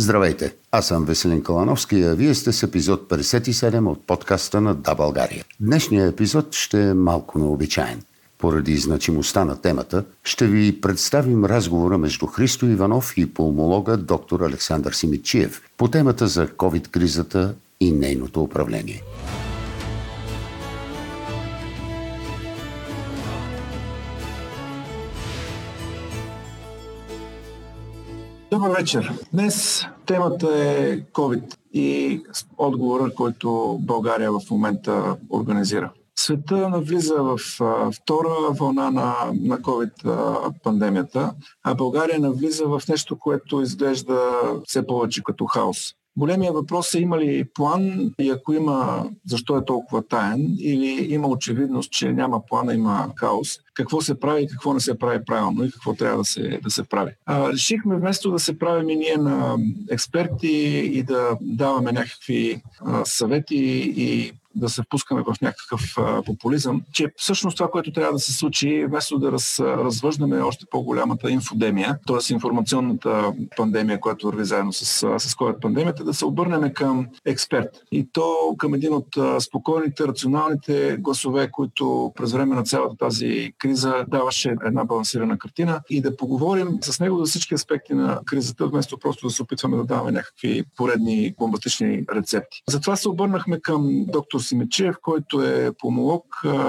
Здравейте, аз съм Веселин Калановски, а вие сте с епизод 57 от подкаста на Да България. Днешният епизод ще е малко необичайен. Поради значимостта на темата, ще ви представим разговора между Христо Иванов и пулмолога доктор Александър Симичиев по темата за COVID-кризата и нейното управление. Добър вечер. Днес темата е COVID и отговора, който България в момента организира. Света навлиза в втора вълна на, на COVID пандемията, а България навлиза в нещо, което изглежда все повече като хаос. Големия въпрос е има ли план и ако има, защо е толкова таен или има очевидност, че няма плана, има хаос. Какво се прави и какво не се прави правилно и какво трябва да се, да се прави. А, решихме вместо да се правим и ние на експерти и да даваме някакви а, съвети и да се впускаме в някакъв популизъм, че всъщност това, което трябва да се случи, вместо да раз, развъждаме още по-голямата инфодемия, т.е. информационната пандемия, която върви заедно с, с COVID-пандемията, да се обърнем към експерт. И то към един от спокойните, рационалните гласове, които през време на цялата тази криза даваше една балансирана картина и да поговорим с него за всички аспекти на кризата, вместо просто да се опитваме да даваме някакви поредни бомбастични рецепти. Затова се обърнахме към доктор Симечиев, който е помолог,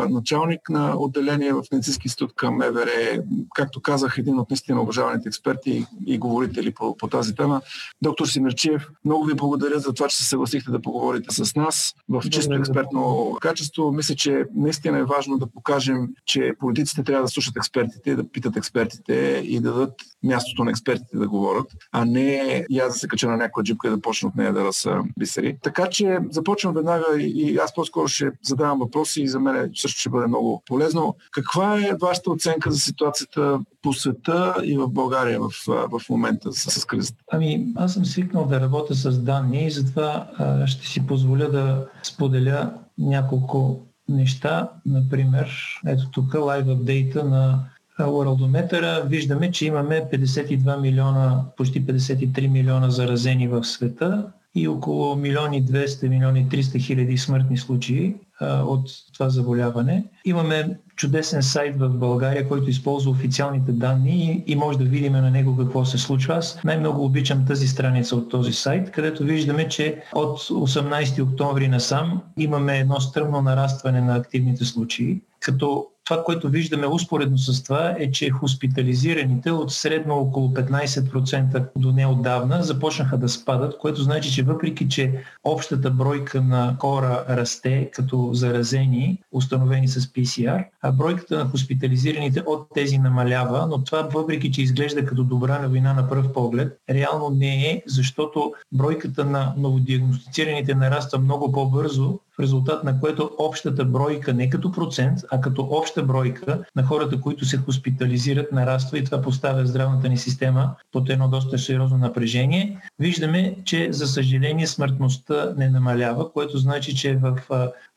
началник на отделение в Медицински институт към МВР, както казах, един от наистина уважаваните експерти и говорители по, по тази тема. Доктор Симерчиев, много ви благодаря за това, че се съгласихте да поговорите с нас в чисто експертно качество. Мисля, че наистина е важно да покажем, че политиците трябва да слушат експертите, да питат експертите и да дадат мястото на експертите да говорят, а не и аз да се кача на някоя джипка и да почна от нея да разса бисери. Така че започвам веднага и аз по-скоро ще задавам въпроси и за мен също ще бъде много полезно. Каква е вашата оценка за ситуацията по света и в България в, в момента с, с кризата? Ами, аз съм свикнал да работя с данни и затова а, ще си позволя да споделя няколко неща. Например, ето тук лайв апдейта на Worldometer виждаме, че имаме 52 милиона, почти 53 милиона заразени в света и около милиони 200, милиони 300 хиляди смъртни случаи а, от това заболяване. Имаме чудесен сайт в България, който използва официалните данни и, и може да видим на него какво се случва. Аз най-много обичам тази страница от този сайт, където виждаме, че от 18 октомври насам имаме едно стръмно нарастване на активните случаи, като това, което виждаме успоредно с това е, че хоспитализираните от средно около 15% до неотдавна започнаха да спадат, което значи, че въпреки, че общата бройка на хора расте като заразени, установени с PCR, а бройката на хоспитализираните от тези намалява, но това въпреки, че изглежда като добра новина на пръв поглед, реално не е, защото бройката на новодиагностицираните нараства много по-бързо резултат на което общата бройка не като процент, а като обща бройка на хората, които се хоспитализират, нараства и това поставя здравната ни система под едно доста сериозно напрежение. Виждаме, че за съжаление смъртността не намалява, което значи, че в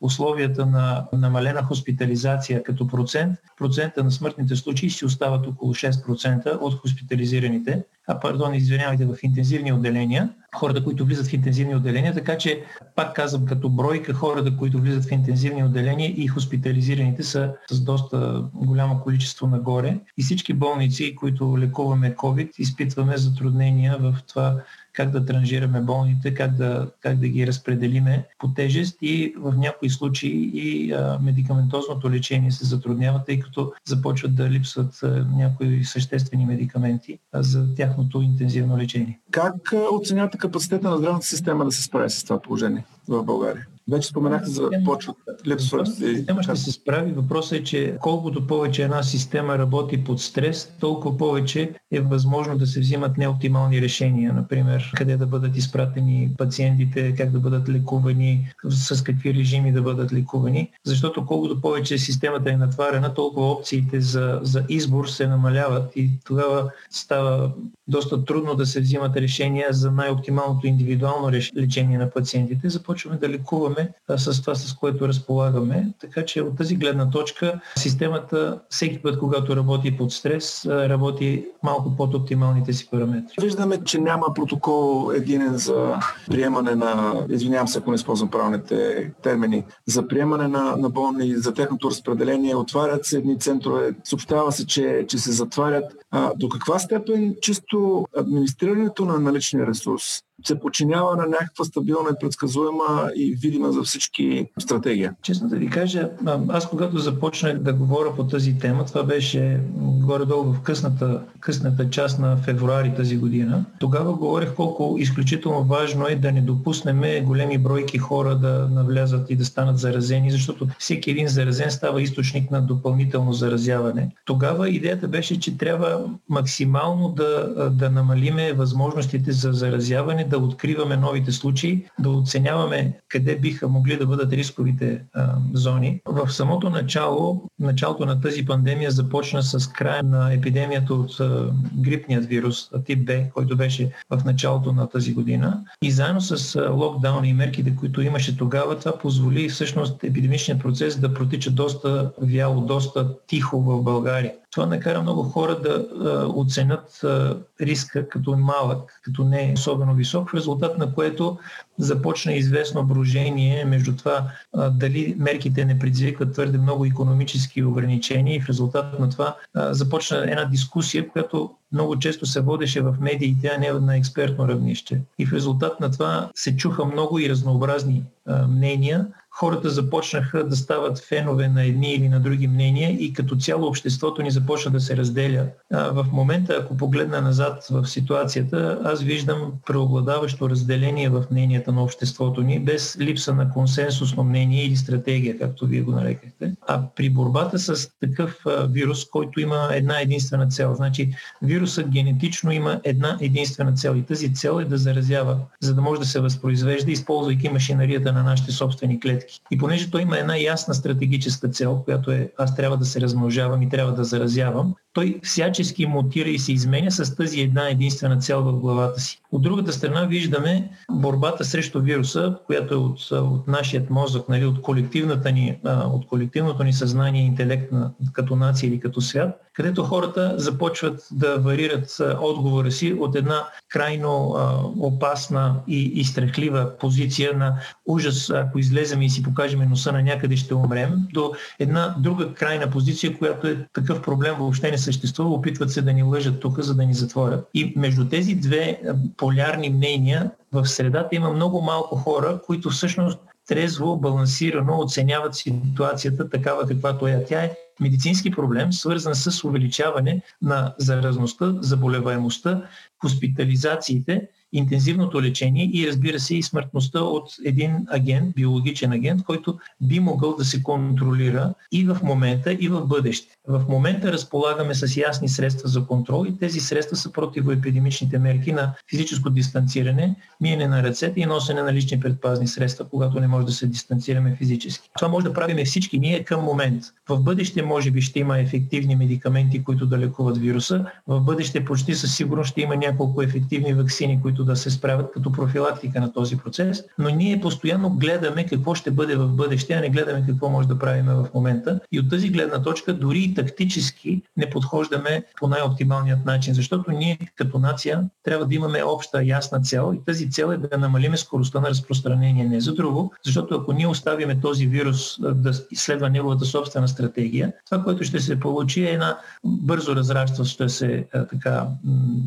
условията на намалена хоспитализация като процент, процента на смъртните случаи си остават около 6% от хоспитализираните, а пардон, извинявайте, в интензивни отделения, хората, които влизат в интензивни отделения, така че пак казвам като бройка хората, които влизат в интензивни отделения и хоспитализираните са с доста голямо количество нагоре. И всички болници, които лекуваме COVID, изпитваме затруднения в това как да транжираме болните, как да, как да ги разпределиме по тежест и в някои случаи и а, медикаментозното лечение се затруднява, тъй като започват да липсват а, някои съществени медикаменти а, за тяхното интензивно лечение. Как оценявате капацитета на здравната система да се справи с това положение в България? Вече споменахте за почват липсват. Система ще се справи. Въпросът е, че колкото повече една система работи под стрес, толкова повече е възможно да се взимат неоптимални решения. Например, къде да бъдат изпратени пациентите, как да бъдат лекувани, с какви режими да бъдат лекувани. Защото колкото повече системата е натварена, толкова опциите за, за избор се намаляват и тогава става доста трудно да се взимат решения за най-оптималното индивидуално лечение на пациентите. Започваме да лекуваме с това, с което разполагаме. Така че от тази гледна точка системата всеки път, когато работи под стрес, работи малко под оптималните си параметри. Виждаме, че няма протокол единен за приемане на, извинявам се, ако не използвам правилните термини, за приемане на, на болни, за техното разпределение. Отварят се едни центрове, съобщава се, че, че се затварят. А, до каква степен чисто администрирането на наличния ресурс се подчинява на някаква стабилна и предсказуема и видима за всички стратегия. Честно да ви кажа, аз когато започнах да говоря по тази тема, това беше горе-долу в късната, късната част на февруари тази година, тогава говорех колко изключително важно е да не допуснем големи бройки хора да навлязат и да станат заразени, защото всеки един заразен става източник на допълнително заразяване. Тогава идеята беше, че трябва максимално да, да намалиме възможностите за заразяване, да откриваме новите случаи, да оценяваме къде биха могли да бъдат рисковите а, зони. В самото начало, началото на тази пандемия започна с края на епидемията от а, грипният вирус тип Б, който беше в началото на тази година. И заедно с локдаун и мерките, които имаше тогава, това позволи всъщност епидемичният процес да протича доста вяло, доста тихо в България. Това накара много хора да а, оценят а, риска като малък, като не особено висок, в резултат на което започна известно брожение между това а, дали мерките не предизвикват твърде много економически ограничения и в резултат на това а, започна една дискусия, която много често се водеше в медиите, а не на експертно равнище. И в резултат на това се чуха много и разнообразни а, мнения, хората започнаха да стават фенове на едни или на други мнения и като цяло обществото ни започна да се разделя. В момента, ако погледна назад в ситуацията, аз виждам преобладаващо разделение в мненията на обществото ни, без липса на консенсусно мнение или стратегия, както вие го нарекахте. А при борбата с такъв вирус, който има една единствена цел, значи вирусът генетично има една единствена цел и тази цел е да заразява, за да може да се възпроизвежда, използвайки машинарията на нашите собствени клетки клетки. И понеже той има една ясна стратегическа цел, която е аз трябва да се размножавам и трябва да заразявам, той всячески мутира и се изменя с тази една единствена цел в главата си. От другата страна виждаме борбата срещу вируса, която е от, от нашият мозък, нали, от, колективната ни, от колективното ни съзнание и интелект на, като нация или като свят, където хората започват да варират отговора си от една крайно а, опасна и, и страхлива позиция на ужас, ако излезем и си покажем носа на някъде ще умрем, до една друга крайна позиция, която е такъв проблем въобще не съществува, опитват се да ни лъжат тук, за да ни затворят. И между тези две полярни мнения в средата има много малко хора, които всъщност трезво, балансирано оценяват ситуацията такава каквато е. Тя е медицински проблем, свързан с увеличаване на заразността, заболеваемостта, хоспитализациите интензивното лечение и разбира се и смъртността от един агент, биологичен агент, който би могъл да се контролира и в момента, и в бъдеще. В момента разполагаме с ясни средства за контрол и тези средства са противоепидемичните мерки на физическо дистанциране, миене на ръцете и носене на лични предпазни средства, когато не може да се дистанцираме физически. Това може да правим всички ние към момент. В бъдеще може би ще има ефективни медикаменти, които да лекуват вируса. В бъдеще почти със сигурност ще има няколко ефективни вакцини, които да се справят като профилактика на този процес, но ние постоянно гледаме какво ще бъде в бъдеще, а не гледаме какво може да правим в момента. И от тази гледна точка дори и тактически не подхождаме по най-оптималният начин, защото ние като нация трябва да имаме обща ясна цел и тази цел е да намалиме скоростта на разпространение, не за друго, защото ако ние оставиме този вирус да изследва неговата собствена стратегия, това, което ще се получи е една бързо разрастваща се така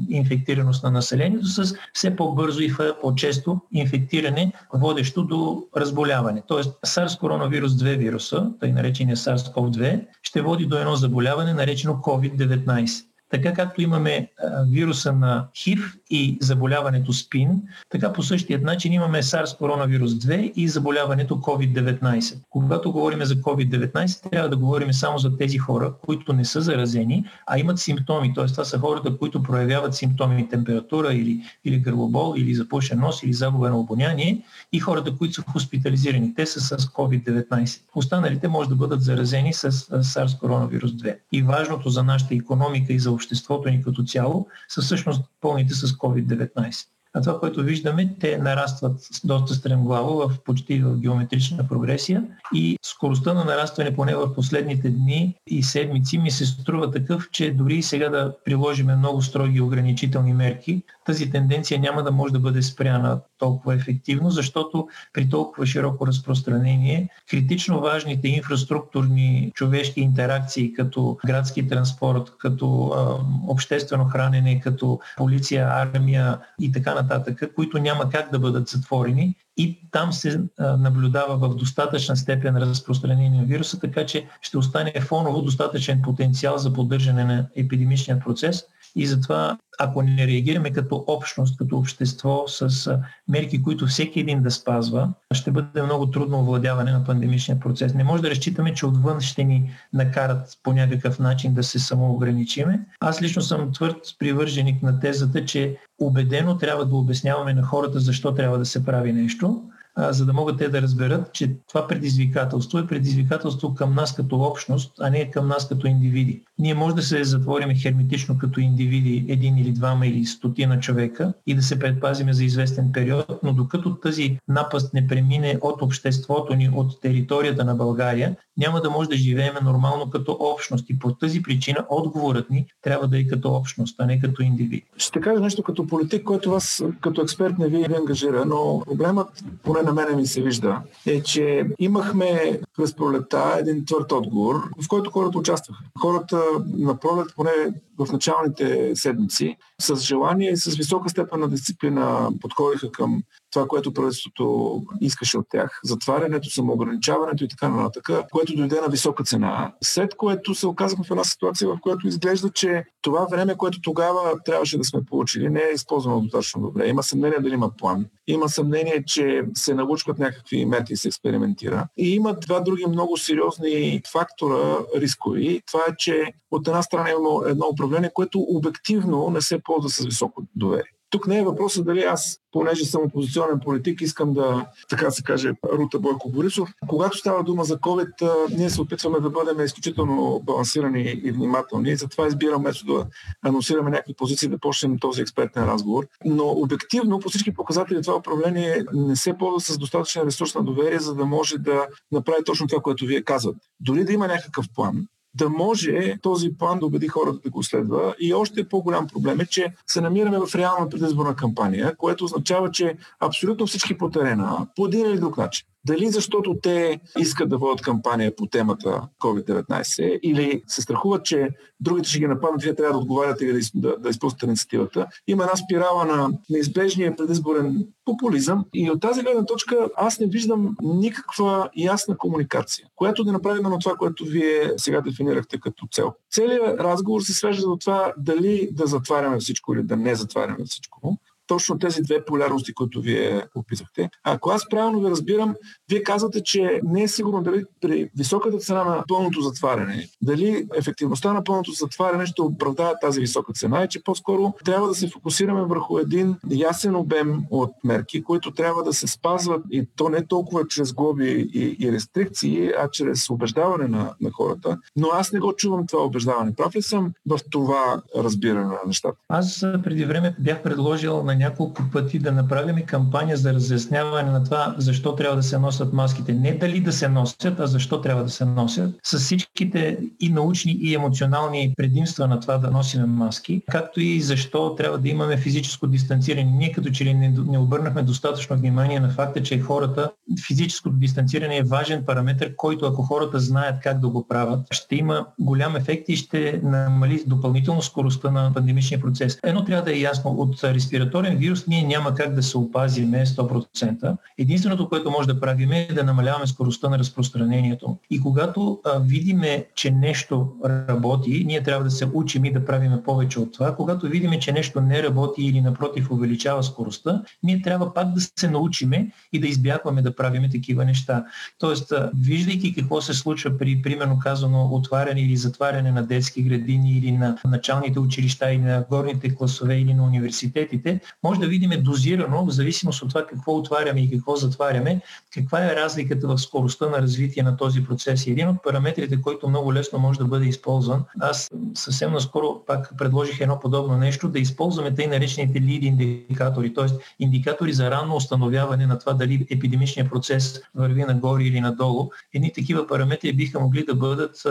инфектираност на населението с все по-бързо и по-често инфектиране, водещо до разболяване. Тоест SARS коронавирус 2 вируса, тъй наречения SARS-CoV-2, ще води до едно заболяване, наречено COVID-19. Така както имаме вируса на ХИВ и заболяването СПИН, така по същия начин имаме SARS коронавирус 2 и заболяването COVID-19. Когато говорим за COVID-19, трябва да говорим само за тези хора, които не са заразени, а имат симптоми. Т.е. това са хората, които проявяват симптоми температура или, или гърлобол, или запушен нос, или загуба на обоняние и хората, които са хоспитализирани. Те са с COVID-19. Останалите може да бъдат заразени с SARS коронавирус 2. И важното за нашата економика и за обществото ни като цяло, са всъщност пълните с COVID-19. А това, което виждаме, те нарастват доста стремглаво в почти в геометрична прогресия и скоростта на нарастване поне в последните дни и седмици ми се струва такъв, че дори сега да приложиме много строги ограничителни мерки, тази тенденция няма да може да бъде спряна толкова ефективно, защото при толкова широко разпространение критично важните инфраструктурни човешки интеракции, като градски транспорт, като а, обществено хранене, като полиция, армия и така нататък, които няма как да бъдат затворени, и там се наблюдава в достатъчна степен разпространение на вируса, така че ще остане фоново достатъчен потенциал за поддържане на епидемичния процес и затова, ако не реагираме като общност, като общество с мерки, които всеки един да спазва, ще бъде много трудно овладяване на пандемичния процес. Не може да разчитаме, че отвън ще ни накарат по някакъв начин да се самоограничиме. Аз лично съм твърд привърженик на тезата, че убедено трябва да обясняваме на хората защо трябва да се прави нещо за да могат те да разберат, че това предизвикателство е предизвикателство към нас като общност, а не към нас като индивиди. Ние може да се затвориме херметично като индивиди, един или двама или стотина човека и да се предпазиме за известен период, но докато тази напаст не премине от обществото ни, от територията на България, няма да може да живеем нормално като общност. И по тази причина отговорът ни трябва да е като общност, а не като индивид. Ще кажа нещо като политик, което вас като експерт не ви ангажира, но проблемът, поне на мене ми се вижда, е, че имахме през пролета един твърд отговор, в който хората участваха. Хората на пролет, поне в началните седмици, с желание и с висока степен на дисциплина подходиха към това, което правителството искаше от тях, затварянето, самоограничаването и така нататък, което дойде на висока цена. След което се оказахме в една ситуация, в която изглежда, че това време, което тогава трябваше да сме получили, не е използвано достатъчно добре. Има съмнение дали има план. Има съмнение, че се научват някакви мерки и се експериментира. И има два други много сериозни фактора рискови. Това е, че от една страна имаме едно управление, което обективно не се ползва с високо доверие. Тук не е въпросът дали аз, понеже съм опозиционен политик, искам да, така се каже, рута Бойко Борисов. Когато става дума за COVID, ние се опитваме да бъдем изключително балансирани и внимателни. Затова избирам вместо да анонсираме някакви позиции, да почнем този експертен разговор. Но обективно, по всички показатели, това управление не се ползва с достатъчен ресурс на доверие, за да може да направи точно това, което вие казвате. Дори да има някакъв план, да може този план да убеди хората да го следва. И още по-голям проблем е, че се намираме в реална предизборна кампания, което означава, че абсолютно всички по терена, по един или друг начин, дали защото те искат да водят кампания по темата COVID-19 или се страхуват, че другите ще ги нападнат, вие трябва да отговаряте или да, да изпуснете инициативата. Има една спирала на неизбежния предизборен популизъм и от тази гледна точка аз не виждам никаква ясна комуникация, която да направи на това, което вие сега дефинирахте като цел. Целият разговор се свежда до това дали да затваряме всичко или да не затваряме всичко точно тези две полярности, които вие описахте. Ако аз правилно ви разбирам, вие казвате, че не е сигурно дали при високата цена на пълното затваряне, дали ефективността на пълното затваряне ще оправдава тази висока цена и че по-скоро трябва да се фокусираме върху един ясен обем от мерки, които трябва да се спазват и то не толкова чрез глоби и, и рестрикции, а чрез убеждаване на, на хората. Но аз не го чувам това убеждаване. Прав ли съм в това разбиране на нещата? Аз преди време бях предложил на няколко пъти да направим кампания за разясняване на това защо трябва да се носят маските. Не дали да се носят, а защо трябва да се носят. С всичките и научни и емоционални предимства на това да носим маски, както и защо трябва да имаме физическо дистанциране. Ние като че ли не, не обърнахме достатъчно внимание на факта, че хората, физическото дистанциране е важен параметр, който ако хората знаят как да го правят, ще има голям ефект и ще намали допълнително скоростта на пандемичния процес. Едно трябва да е ясно от респираторен респираторен вирус ние няма как да се опазиме 100%. Единственото, което може да правим е да намаляваме скоростта на разпространението. И когато а, видиме, че нещо работи, ние трябва да се учим и да правим повече от това. Когато видиме, че нещо не работи или напротив увеличава скоростта, ние трябва пак да се научиме и да избягваме да правиме такива неща. Тоест, а, виждайки какво се случва при, примерно казано, отваряне или затваряне на детски градини или на началните училища или на горните класове или на университетите, може да видим дозирано, в зависимост от това какво отваряме и какво затваряме, каква е разликата в скоростта на развитие на този процес. И един от параметрите, който много лесно може да бъде използван, аз съвсем наскоро пак предложих едно подобно нещо, да използваме тъй наречените лид индикатори, т.е. индикатори за ранно установяване на това дали епидемичният процес върви нагоре или надолу. Едни такива параметри биха могли да бъдат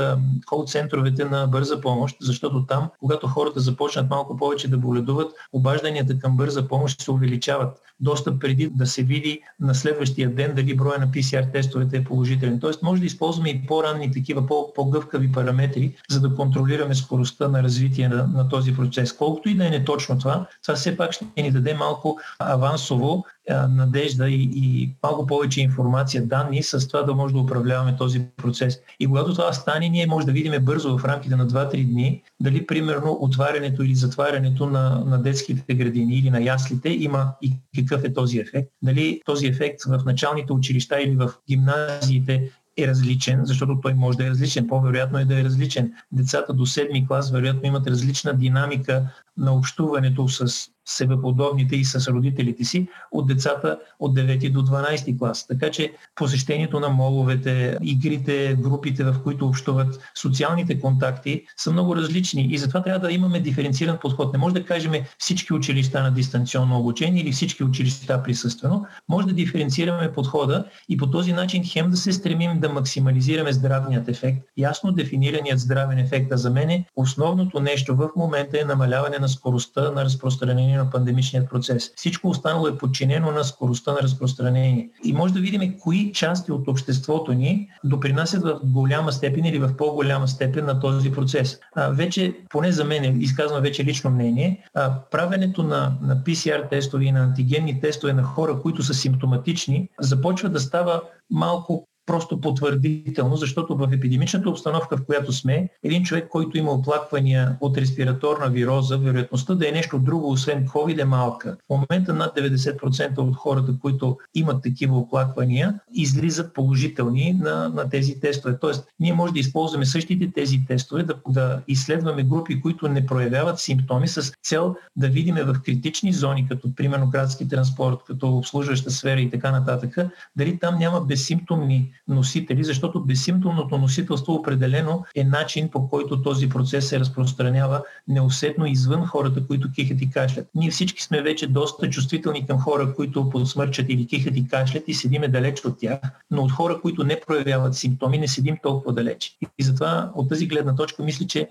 кол центровете на бърза помощ, защото там, когато хората започнат малко повече да боледуват, обажданията към бърза помощ се увеличават доста преди да се види на следващия ден дали броя на PCR тестовете е положителен. Тоест може да използваме и по-ранни такива по-гъвкави параметри, за да контролираме скоростта на развитие на, на този процес. Колкото и да е не точно това, това все пак ще ни даде малко авансово надежда и, и малко повече информация, данни, с това да може да управляваме този процес. И когато това стане, ние може да видим бързо в рамките на 2-3 дни дали примерно отварянето или затварянето на, на детските градини или на яслите има и какъв е този ефект. Дали този ефект в началните училища или в гимназиите е различен, защото той може да е различен. По-вероятно е да е различен. Децата до 7 клас вероятно имат различна динамика на общуването с себеподобните и с родителите си от децата от 9 до 12 клас. Така че посещението на моловете, игрите, групите, в които общуват, социалните контакти са много различни и затова трябва да имаме диференциран подход. Не може да кажем всички училища на дистанционно обучение или всички училища присъствено. Може да диференцираме подхода и по този начин хем да се стремим да максимализираме здравният ефект. Ясно дефинираният здравен ефект, а за мен основното нещо в момента е намаляване на скоростта на разпространение на пандемичния процес. Всичко останало е подчинено на скоростта на разпространение. И може да видим кои части от обществото ни допринасят в голяма степен или в по-голяма степен на този процес. А, вече, поне за мен, изказвам вече лично мнение, а, правенето на, на PCR тестове и на антигенни тестове на хора, които са симптоматични, започва да става малко просто потвърдително, защото в епидемичната обстановка, в която сме, един човек, който има оплаквания от респираторна вироза, вероятността да е нещо друго, освен COVID е малка. В момента над 90% от хората, които имат такива оплаквания, излизат положителни на, на тези тестове. Тоест, ние може да използваме същите тези тестове, да, да изследваме групи, които не проявяват симптоми с цел да видиме в критични зони, като примерно градски транспорт, като обслужваща сфера и така нататък, дали там няма безсимптомни носители, защото безсимптомното носителство определено е начин по който този процес се разпространява неусетно извън хората, които кихат и кашлят. Ние всички сме вече доста чувствителни към хора, които подсмърчат или кихат и кашлят и седиме далеч от тях, но от хора, които не проявяват симптоми, не седим толкова далеч. И затова от тази гледна точка мисля, че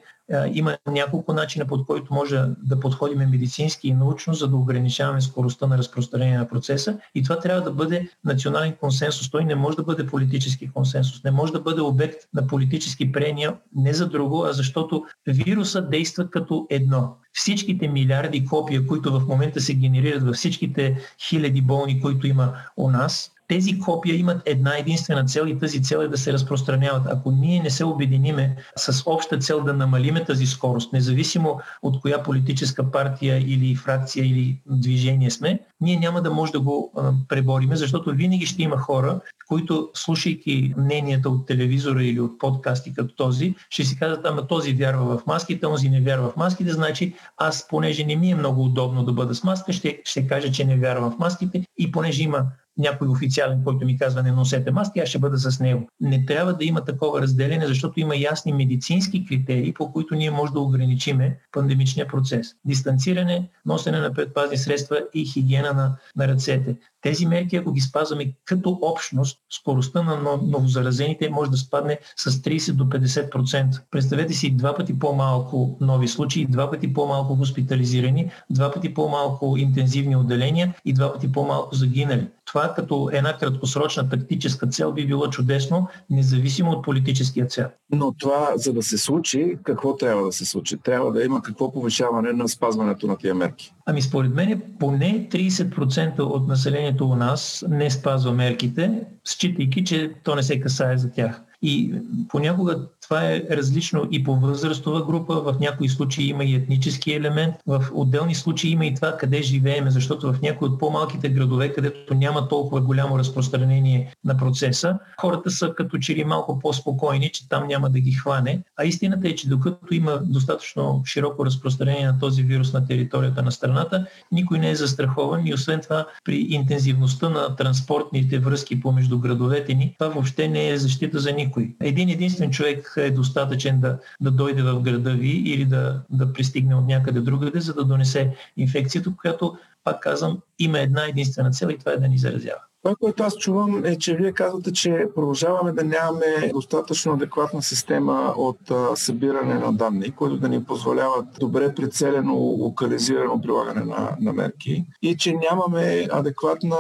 има няколко начина, под който може да подходим медицински и научно, за да ограничаваме скоростта на разпространение на процеса. И това трябва да бъде национален консенсус. Той не може да бъде политически консенсус. Не може да бъде обект на политически прения не за друго, а защото вируса действа като едно. Всичките милиарди копия, които в момента се генерират във всичките хиляди болни, които има у нас, тези копия имат една единствена цел и тази цел е да се разпространяват. Ако ние не се обединиме с обща цел да намалиме тази скорост, независимо от коя политическа партия или фракция или движение сме, ние няма да може да го пребориме, защото винаги ще има хора, които слушайки мненията от телевизора или от подкасти като този, ще си казват, ама този вярва в маските, този не вярва в маските, значи аз, понеже не ми е много удобно да бъда с маска, ще, ще кажа, че не вярвам в маските и понеже има някой официален, който ми казва не носете маски, аз ще бъда с него. Не трябва да има такова разделение, защото има ясни медицински критерии, по които ние може да ограничиме пандемичния процес. Дистанциране, носене на предпазни средства и хигиена на, на ръцете. Тези мерки, ако ги спазваме като общност, скоростта на новозаразените може да спадне с 30 до 50%. Представете си два пъти по-малко нови случаи, два пъти по-малко хоспитализирани, два пъти по-малко интензивни отделения и два пъти по-малко загинали. Това като една краткосрочна тактическа цел би било чудесно, независимо от политическия цел. Но това, за да се случи, какво трябва да се случи? Трябва да има какво повишаване на спазването на тия мерки? Ами според мен поне 30% от населението у нас не спазва мерките, считайки, че то не се касае за тях. И понякога това е различно и по възрастова група, в някои случаи има и етнически елемент, в отделни случаи има и това къде живееме, защото в някои от по-малките градове, където няма толкова голямо разпространение на процеса, хората са като че ли малко по-спокойни, че там няма да ги хване. А истината е, че докато има достатъчно широко разпространение на този вирус на територията на страната, никой не е застрахован и освен това при интензивността на транспортните връзки помежду градовете ни, това въобще не е защита за никой. Един единствен човек е достатъчен да, да дойде в града ви или да, да пристигне от някъде другаде, за да донесе инфекцията, която, пак казвам, има една единствена цел и това е да ни заразява. Това, което аз чувам е, че вие казвате, че продължаваме да нямаме достатъчно адекватна система от събиране на данни, които да ни позволяват добре прицелено, локализирано прилагане на, на мерки и че нямаме адекватна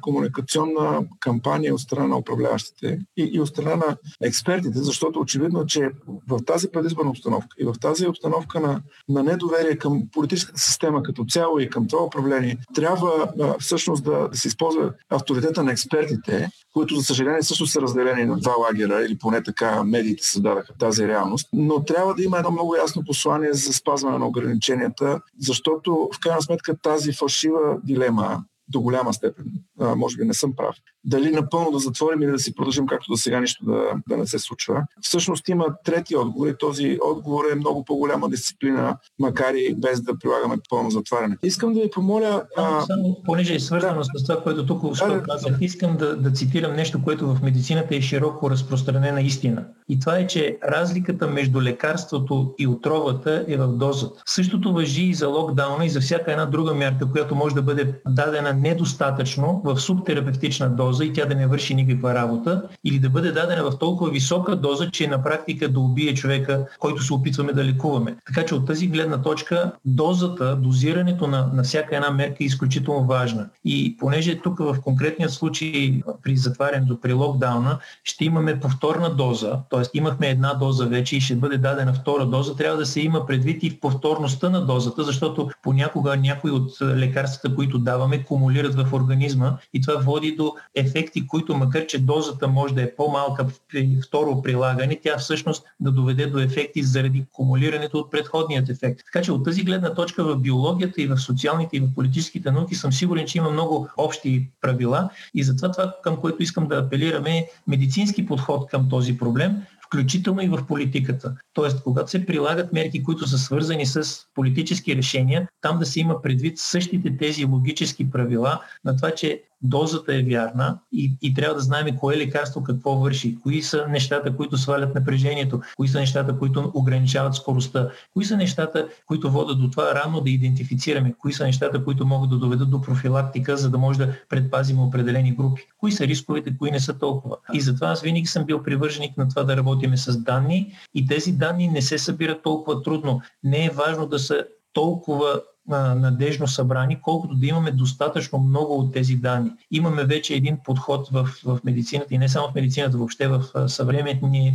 комуникационна кампания от страна на управляващите и, и от страна на експертите, защото очевидно, че в тази предизборна обстановка и в тази обстановка на, на недоверие към политическата система като цяло и към това управление, трябва а, всъщност да, да се използва авторитета на експертите, които за съжаление също са разделени на два лагера, или поне така медиите създадаха тази реалност. Но трябва да има едно много ясно послание за спазване на ограниченията, защото в крайна сметка тази фалшива дилема до голяма степен. А, може би не съм прав. Дали напълно да затворим или да си продължим както до сега нищо да, да не се случва. Всъщност има трети отговор и този отговор е много по-голяма дисциплина, макар и без да прилагаме пълно затваряне. Искам да ви помоля... А... Само, понеже е свързано да. с това, което тук да, да, казах, искам да, да цитирам нещо, което в медицината е широко разпространена истина. И това е, че разликата между лекарството и отровата е в дозата. Същото въжи и за локдауна и за всяка една друга мярка, която може да бъде дадена недостатъчно в субтерапевтична доза и тя да не върши никаква работа, или да бъде дадена в толкова висока доза, че на практика да убие човека, който се опитваме да лекуваме. Така че от тази гледна точка дозата, дозирането на, на всяка една мерка е изключително важна. И понеже тук в конкретния случай при затварянето, при локдауна, ще имаме повторна доза, т.е. имахме една доза вече и ще бъде дадена втора доза, трябва да се има предвид и повторността на дозата, защото понякога някои от лекарствата, които даваме, кумулират в организма и това води до ефекти, които макар, че дозата може да е по-малка при второ прилагане, тя всъщност да доведе до ефекти заради кумулирането от предходният ефект. Така че от тази гледна точка в биологията и в социалните и в политическите науки съм сигурен, че има много общи правила и затова това, към което искам да апелираме е медицински подход към този проблем, включително и в политиката. Тоест, когато се прилагат мерки, които са свързани с политически решения, там да се има предвид същите тези логически правила на това, че дозата е вярна и, и трябва да знаем кое лекарство какво върши, кои са нещата, които свалят напрежението, кои са нещата, които ограничават скоростта, кои са нещата, които водят до това рано да идентифицираме, кои са нещата, които могат да доведат до профилактика, за да може да предпазим определени групи, кои са рисковете, кои не са толкова. И затова аз винаги съм бил привърженик на това да работиме с данни и тези данни не се събират толкова трудно. Не е важно да са толкова надежно събрани, колкото да имаме достатъчно много от тези данни. Имаме вече един подход в, в медицината и не само в медицината, въобще в съвременния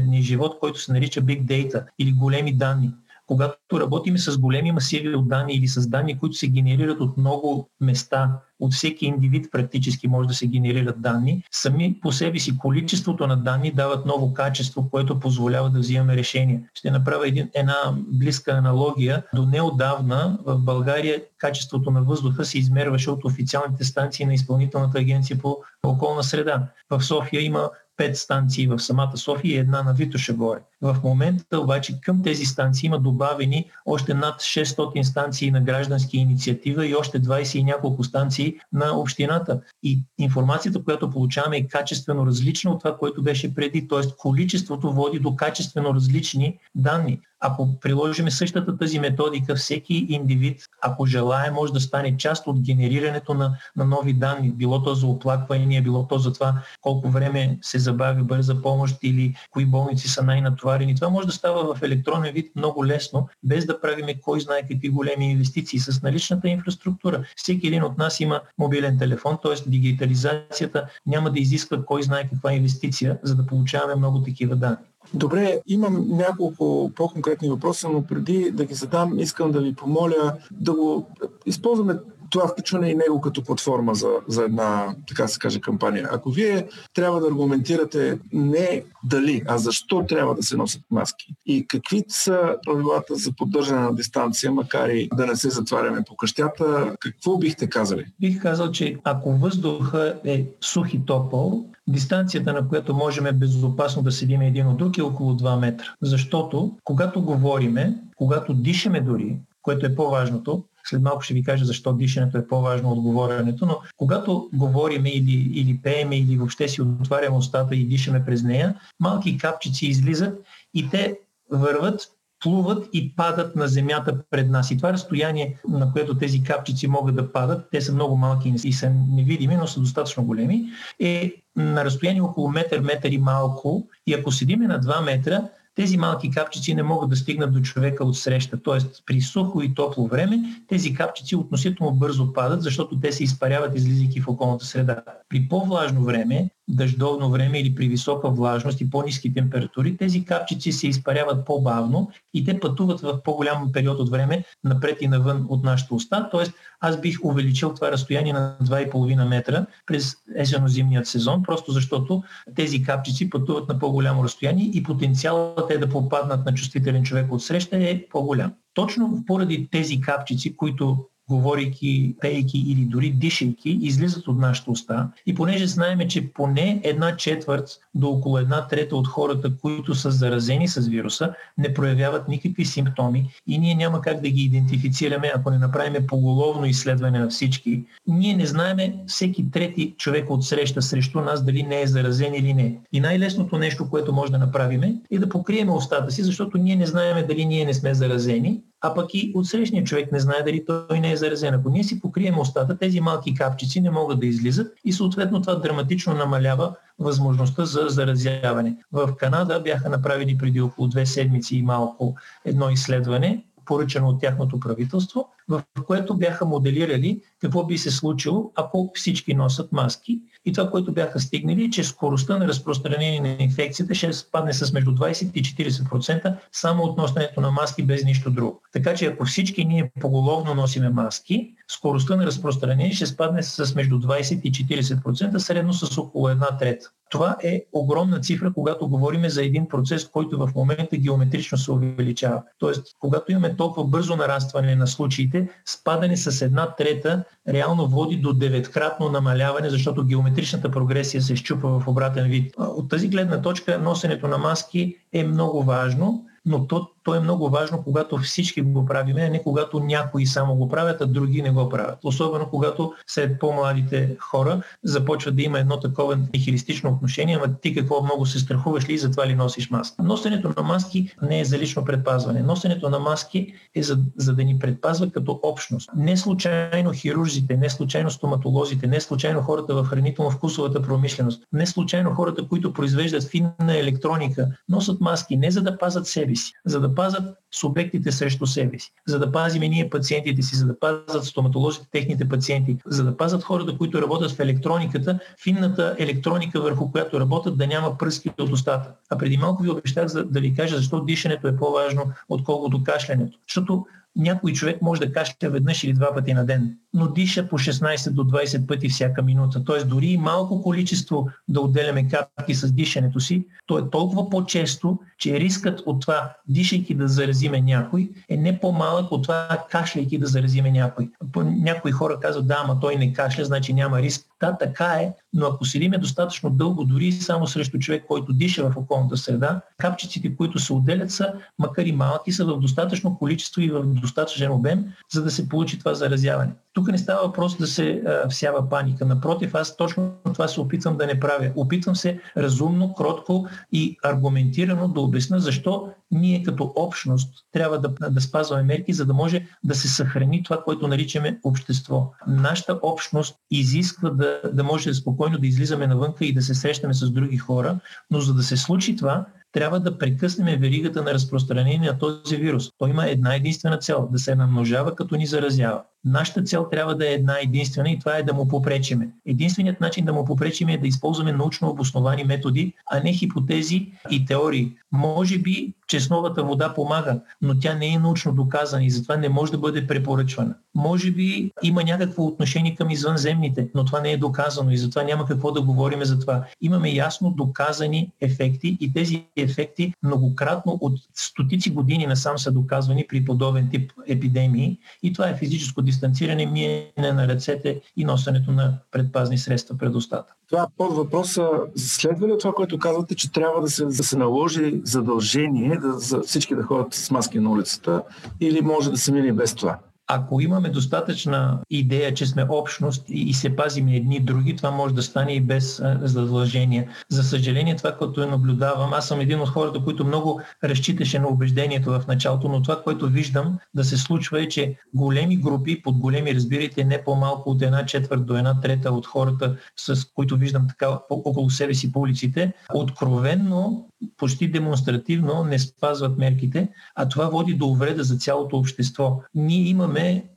ни живот, който се нарича Big Data или големи данни когато работим с големи масиви от данни или с данни, които се генерират от много места, от всеки индивид практически може да се генерират данни, сами по себе си количеството на данни дават ново качество, което позволява да взимаме решения. Ще направя един, една близка аналогия. До неодавна в България качеството на въздуха се измерваше от официалните станции на Изпълнителната агенция по околна среда. В София има пет станции в самата София и една на Витоша горе. В момента обаче към тези станции има добавени още над 600 станции на граждански инициатива и още 20 и няколко станции на общината. И информацията, която получаваме е качествено различна от това, което беше преди. Т.е. количеството води до качествено различни данни. Ако приложим същата тази методика, всеки индивид, ако желая, може да стане част от генерирането на, на нови данни. Било то за оплаквания, било то за това колко време се забави бърза помощ или кои болници са най-натоварени. Това може да става в електронен вид много лесно, без да правиме кой знае какви големи инвестиции. С наличната инфраструктура всеки един от нас има мобилен телефон, т.е. дигитализацията няма да изисква кой знае каква инвестиция, за да получаваме много такива данни. Добре, имам няколко по-конкретни въпроса, но преди да ги задам, искам да ви помоля да го използваме това включва и него като платформа за, за една, така се каже, кампания. Ако вие трябва да аргументирате не дали, а защо трябва да се носят маски и какви са правилата за поддържане на дистанция, макар и да не се затваряме по къщата, какво бихте казали? Бих казал, че ако въздуха е сух и топъл, дистанцията, на която можем безопасно да седим един от друг е около 2 метра. Защото когато говориме, когато дишаме дори, което е по-важното, след малко ще ви кажа защо дишането е по-важно от говоренето, но когато говориме или, или пееме или въобще си отваряме устата и дишаме през нея, малки капчици излизат и те върват плуват и падат на земята пред нас. И това разстояние, на което тези капчици могат да падат, те са много малки и са невидими, но са достатъчно големи, е на разстояние около метър, метър и малко. И ако седиме на 2 метра, тези малки капчици не могат да стигнат до човека от среща. Тоест при сухо и топло време тези капчици относително бързо падат, защото те се изпаряват излизайки в околната среда. При по-влажно време дъждовно време или при висока влажност и по-низки температури, тези капчици се изпаряват по-бавно и те пътуват в по-голям период от време напред и навън от нашата уста. Тоест, аз бих увеличил това разстояние на 2,5 метра през есенно-зимният сезон, просто защото тези капчици пътуват на по-голямо разстояние и потенциалът е да попаднат на чувствителен човек от среща е по-голям. Точно поради тези капчици, които говорейки, пейки или дори дишайки, излизат от нашата уста. И понеже знаем, че поне една четвърт до около една трета от хората, които са заразени с вируса, не проявяват никакви симптоми и ние няма как да ги идентифицираме, ако не направим поголовно изследване на всички. Ние не знаеме всеки трети човек от среща срещу нас дали не е заразен или не. И най-лесното нещо, което може да направим е да покрием устата си, защото ние не знаеме дали ние не сме заразени а пък и отсрещният човек не знае дали той не е заразен. Ако ние си покрием устата, тези малки капчици не могат да излизат и съответно това драматично намалява възможността за заразяване. В Канада бяха направили преди около две седмици и малко едно изследване, поръчано от тяхното правителство, в което бяха моделирали какво би се случило, ако всички носят маски. И това, което бяха стигнали, е, че скоростта на разпространение на инфекцията ще спадне с между 20 и 40% само от носенето на маски без нищо друго. Така че ако всички ние поголовно носиме маски, скоростта на разпространение ще спадне с между 20 и 40%, средно с около една трета. Това е огромна цифра, когато говорим за един процес, който в момента геометрично се увеличава. Тоест, когато имаме толкова бързо нарастване на случаите, спадане с една трета реално води до деветкратно намаляване, защото геометричната прогресия се щупва в обратен вид. От тази гледна точка носенето на маски е много важно но то, то е много важно, когато всички го правим, а не когато някои само го правят, а други не го правят. Особено когато сред по-младите хора започва да има едно такова нихилистично отношение, ама ти какво много се страхуваш ли и затова ли носиш маска. Носенето на маски не е за лично предпазване. Носенето на маски е за, за да ни предпазва като общност. Не случайно хирурзите, не случайно стоматолозите, не случайно хората в хранително-вкусовата промишленост, не случайно хората, които произвеждат финна електроника, носят маски не за да пазят себе си, за да пазят субектите срещу себе си, за да пазиме ние пациентите си, за да пазят стоматолозите техните пациенти, за да пазят хората, които работят в електрониката, финната електроника, върху която работят, да няма пръски от устата. А преди малко ви обещах за, да ви кажа защо дишането е по-важно, отколкото кашлянето. Защото някой човек може да кашля веднъж или два пъти на ден, но диша по 16 до 20 пъти всяка минута. Т.е. дори и малко количество да отделяме капки с дишането си, то е толкова по-често, че рискът от това, дишайки да заразиме някой, е не по-малък от това, кашляйки да заразиме някой. Някои хора казват, да, ама той не кашля, значи няма риск. Да, така е, но ако седиме достатъчно дълго, дори само срещу човек, който диша в околната среда, капчиците, които се отделят са, макар и малки, са в достатъчно количество и в достатъчен обем, за да се получи това заразяване. Тук не става въпрос да се а, всява паника. Напротив, аз точно това се опитвам да не правя. Опитвам се разумно, кротко и аргументирано да обясна защо ние като общност трябва да, да спазваме мерки, за да може да се съхрани това, което наричаме общество. Нашата общност изисква да, да може спокойно да излизаме навънка и да се срещаме с други хора, но за да се случи това, трябва да прекъснем веригата на разпространение на този вирус. Той има една единствена цел да се намножава като ни заразява. Нашата цел трябва да е една единствена и това е да му попречиме. Единственият начин да му попречим е да използваме научно обосновани методи, а не хипотези и теории. Може би че новата вода помага, но тя не е научно доказана и затова не може да бъде препоръчвана. Може би има някакво отношение към извънземните, но това не е доказано и затова няма какво да говорим за това. Имаме ясно доказани ефекти и тези ефекти многократно от стотици години насам са доказвани при подобен тип епидемии и това е физическо дистанциране, миене на ръцете и носенето на предпазни средства пред устата. Това под въпроса, следва ли това, което казвате, че трябва да се, да се наложи задължение да, за всички да ходят с маски на улицата или може да се мине без това? Ако имаме достатъчна идея, че сме общност и се пазим едни други, това може да стане и без задължение. За съжаление, това, което наблюдавам, аз съм един от хората, които много разчиташе на убеждението в началото, но това, което виждам да се случва е, че големи групи, под големи разбирайте, не по-малко от една четвърт до една трета от хората, с които виждам така около себе си по улиците, откровенно почти демонстративно не спазват мерките, а това води до увреда за цялото общество. Ние имаме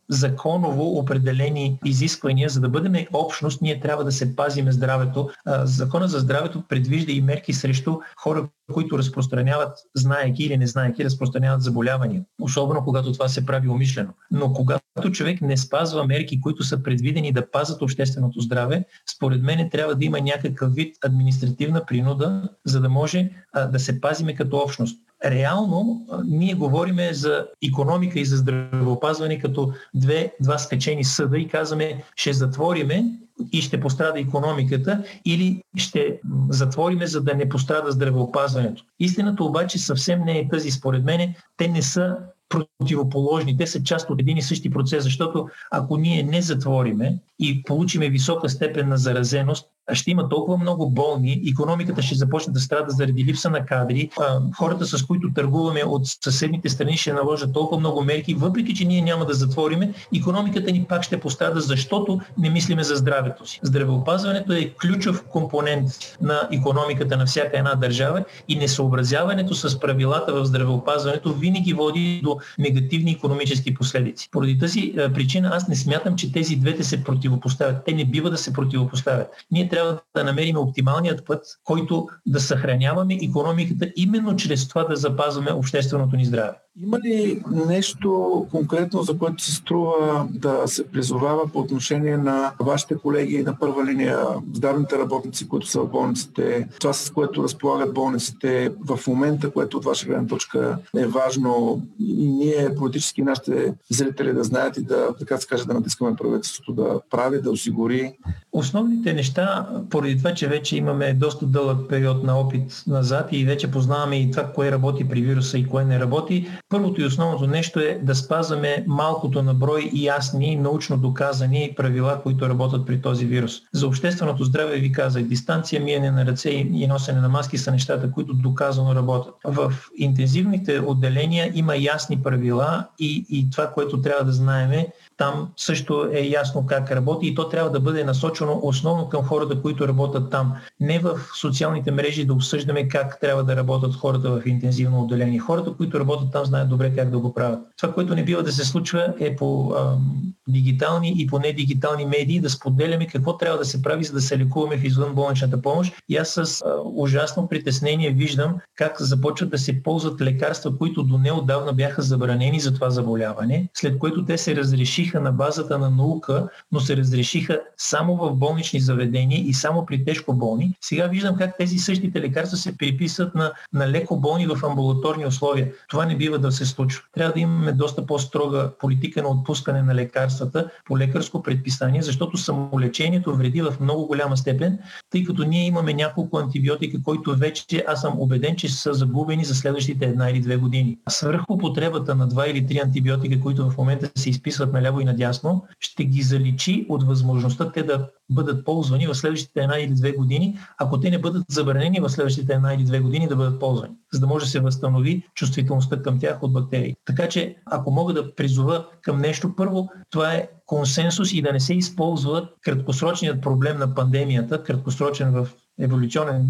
законово определени изисквания. За да бъдем общност, ние трябва да се пазиме здравето. Закона за здравето предвижда и мерки срещу хора, които разпространяват, знаеки или не знаеки, разпространяват заболявания. Особено когато това се прави умишлено. Но когато човек не спазва мерки, които са предвидени да пазат общественото здраве, според мен трябва да има някакъв вид административна принуда, за да може да се пазиме като общност реално ние говориме за економика и за здравеопазване като две, два скачени съда и казваме ще затвориме и ще пострада економиката или ще затвориме, за да не пострада здравеопазването. Истината обаче съвсем не е тази. Според мен те не са противоположни. Те са част от един и същи процес, защото ако ние не затвориме и получиме висока степен на заразеност, ще има толкова много болни, економиката ще започне да страда заради липса на кадри, хората с които търгуваме от съседните страни ще наложат толкова много мерки, въпреки че ние няма да затвориме, економиката ни пак ще пострада, защото не мислиме за здравето си. Здравеопазването е ключов компонент на економиката на всяка една държава и несъобразяването с правилата в здравеопазването винаги води до негативни економически последици. Поради тази причина аз не смятам, че тези двете се противопоставят. Те не бива да се противопоставят. Ние трябва да намерим оптималният път, който да съхраняваме економиката именно чрез това да запазваме общественото ни здраве. Има ли нещо конкретно, за което се струва да се призовава по отношение на вашите колеги на първа линия, здравните работници, които са в болниците, това с което разполагат болниците в момента, което от ваша гледна точка е важно и ние политически нашите зрители да знаят и да, така се каже, да натискаме правителството да прави, да осигури? Основните неща, поради това, че вече имаме доста дълъг период на опит назад и вече познаваме и това, кое работи при вируса и кое не работи, Първото и основното нещо е да спазваме малкото на брой и ясни, научно доказани правила, които работят при този вирус. За общественото здраве ви казах, дистанция, миене на ръце и носене на маски са нещата, които доказано работят. В интензивните отделения има ясни правила и, и това, което трябва да знаем е там също е ясно как работи и то трябва да бъде насочено основно към хората, които работят там. Не в социалните мрежи да обсъждаме как трябва да работят хората в интензивно отделение. Хората, които работят там, знаят добре как да го правят. Това, което не бива да се случва е по ам, дигитални и по недигитални медии да споделяме какво трябва да се прави, за да се лекуваме в извънболничната помощ. И аз с а, ужасно притеснение виждам как започват да се ползват лекарства, които до неодавна бяха забранени за това заболяване, след което те се разрешиха на базата на наука, но се разрешиха само в болнични заведения и само при тежко болни. Сега виждам как тези същите лекарства се приписват на, на леко болни в амбулаторни условия. Това не бива да се случва. Трябва да имаме доста по-строга политика на отпускане на лекарствата по лекарско предписание, защото самолечението вреди в много голяма степен, тъй като ние имаме няколко антибиотика, които вече аз съм убеден, че са загубени за следващите една или две години. Свърхупотребата на два или три антибиотика, които в момента се изписват на наляво и надясно, ще ги заличи от възможността те да бъдат ползвани в следващите една или две години, ако те не бъдат забранени в следващите една или две години да бъдат ползвани, за да може да се възстанови чувствителността към тях от бактерии. Така че, ако мога да призова към нещо, първо, това е консенсус и да не се използва краткосрочният проблем на пандемията, краткосрочен в еволюционен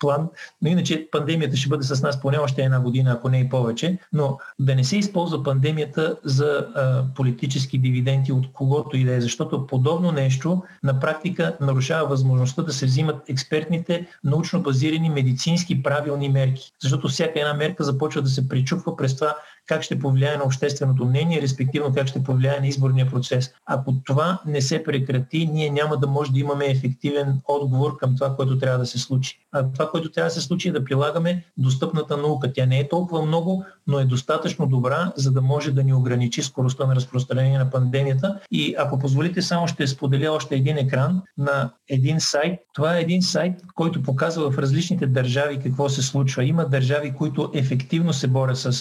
план, но иначе пандемията ще бъде с нас поне още една година, ако не и повече, но да не се използва пандемията за а, политически дивиденти от когото и да е, защото подобно нещо на практика нарушава възможността да се взимат експертните, научно базирани медицински правилни мерки. Защото всяка една мерка започва да се причупва през това как ще повлияе на общественото мнение, респективно как ще повлияе на изборния процес. Ако това не се прекрати, ние няма да може да имаме ефективен отговор към това, което трябва да се случи. А това, което трябва да се случи е да прилагаме достъпната наука. Тя не е толкова много, но е достатъчно добра, за да може да ни ограничи скоростта на разпространение на пандемията. И ако позволите, само ще споделя още един екран на един сайт. Това е един сайт, който показва в различните държави какво се случва. Има държави, които ефективно се борят с,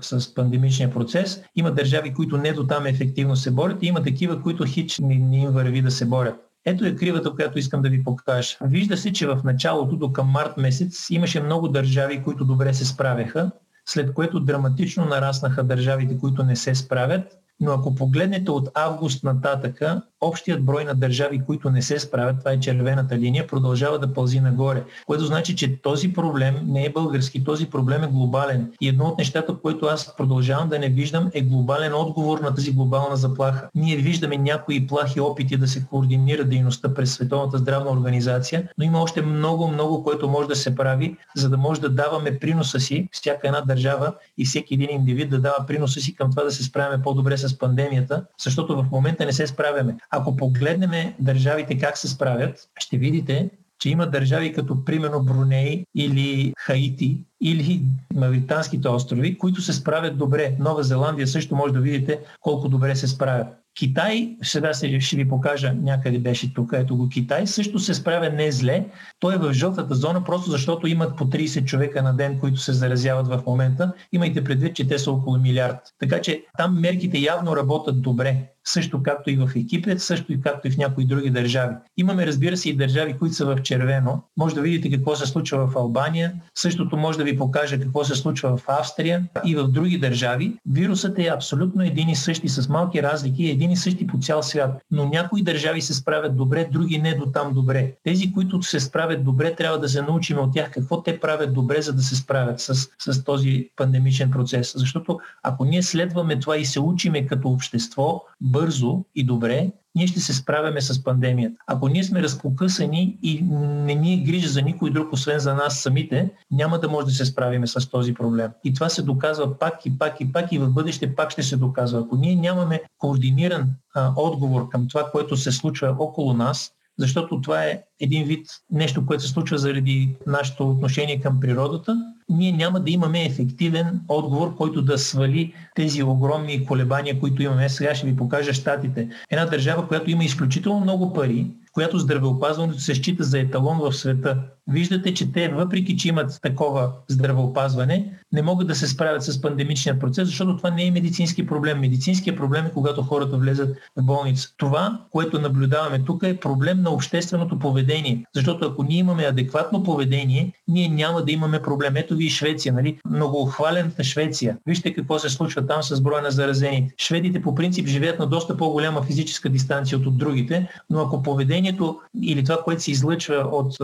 с пандемичния процес. Има държави, които не до там ефективно се борят и има такива, които хич не, не им върви да се борят. Ето е кривата, която искам да ви покажа. Вижда се, че в началото до към март месец имаше много държави, които добре се справяха, след което драматично нараснаха държавите, които не се справят. Но ако погледнете от август нататъка, общият брой на държави, които не се справят, това е червената линия, продължава да пълзи нагоре. Което значи, че този проблем не е български, този проблем е глобален. И едно от нещата, което аз продължавам да не виждам, е глобален отговор на тази глобална заплаха. Ние виждаме някои плахи опити да се координира дейността през Световната здравна организация, но има още много, много, което може да се прави, за да може да даваме приноса си, всяка една държава и всеки един индивид да дава приноса си към това да се справяме по-добре с пандемията, защото в момента не се справяме. Ако погледнем държавите как се справят, ще видите, че има държави като примерно Бруней или Хаити или Мавританските острови, които се справят добре. Нова Зеландия също може да видите колко добре се справят. Китай, сега ще ви покажа, някъде беше тук, ето го Китай, също се справя не зле. Той е в жълтата зона, просто защото имат по 30 човека на ден, които се заразяват в момента. Имайте предвид, че те са около милиард. Така че там мерките явно работят добре също както и в Египет, също и както и в някои други държави. Имаме, разбира се, и държави, които са в червено. Може да видите какво се случва в Албания, същото може да ви покаже какво се случва в Австрия и в други държави. Вирусът е абсолютно един и същи, с малки разлики, един и същи по цял свят. Но някои държави се справят добре, други не до там добре. Тези, които се справят добре, трябва да се научим от тях какво те правят добре, за да се справят с, с този пандемичен процес. Защото ако ние следваме това и се учиме като общество, бързо и добре, ние ще се справяме с пандемията. Ако ние сме разпокъсани и не ни е грижа за никой друг, освен за нас самите, няма да може да се справиме с този проблем. И това се доказва пак и пак и пак и в бъдеще пак ще се доказва. Ако ние нямаме координиран а, отговор към това, което се случва около нас, защото това е един вид нещо, което се случва заради нашето отношение към природата, ние няма да имаме ефективен отговор, който да свали тези огромни колебания, които имаме. Сега ще ви покажа щатите. Една държава, която има изключително много пари, която здравеопазването се счита за еталон в света. Виждате, че те, въпреки че имат такова здравеопазване, не могат да се справят с пандемичния процес, защото това не е медицински проблем. Медицинският проблем е когато хората влезат в болница. Това, което наблюдаваме тук е проблем на общественото поведение. Защото ако ние имаме адекватно поведение, ние няма да имаме проблем. Ето ви и Швеция, нали? Много хвалената Швеция. Вижте какво се случва там с броя на заразените. Шведите по принцип живеят на доста по-голяма физическа дистанция от другите, но ако поведението или това, което се излъчва от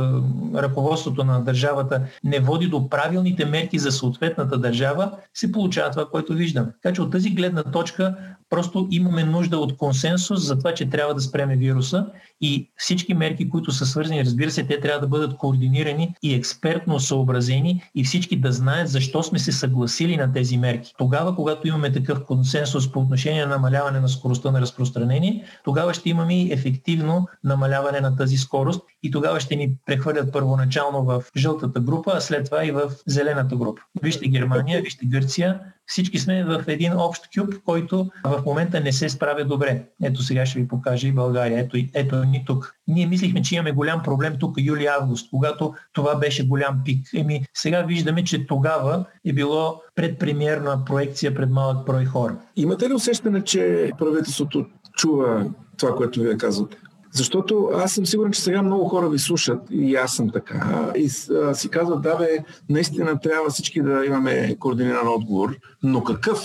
ръководството на държавата не води до правилните мерки за съответната държава, се получава това, което виждаме. Така че от тази гледна точка просто имаме нужда от консенсус за това, че трябва да спреме вируса и всички мерки, които са свързани, разбира се, те трябва да бъдат координирани и експертно съобразени и всички да знаят защо сме се съгласили на тези мерки. Тогава, когато имаме такъв консенсус по отношение на намаляване на скоростта на разпространение, тогава ще имаме и ефективно намаляване на тази скорост и тогава ще ни прехвърлят първоначално в жълтата група, а след това и в зелената група. Вижте Германия, вижте Гърция, всички сме в един общ кюб, който в момента не се справя добре. Ето сега ще ви покажа и България. Ето, ето ни тук. Ние мислихме, че имаме голям проблем тук юли-август, когато това беше голям пик. Еми, сега виждаме, че тогава е било предпремиерна проекция пред малък брой хора. Имате ли усещане, че правителството чува това, което вие казвате? Защото аз съм сигурен, че сега много хора ви слушат и аз съм така и а, си казват, да бе, наистина трябва всички да имаме координиран отговор, но какъв?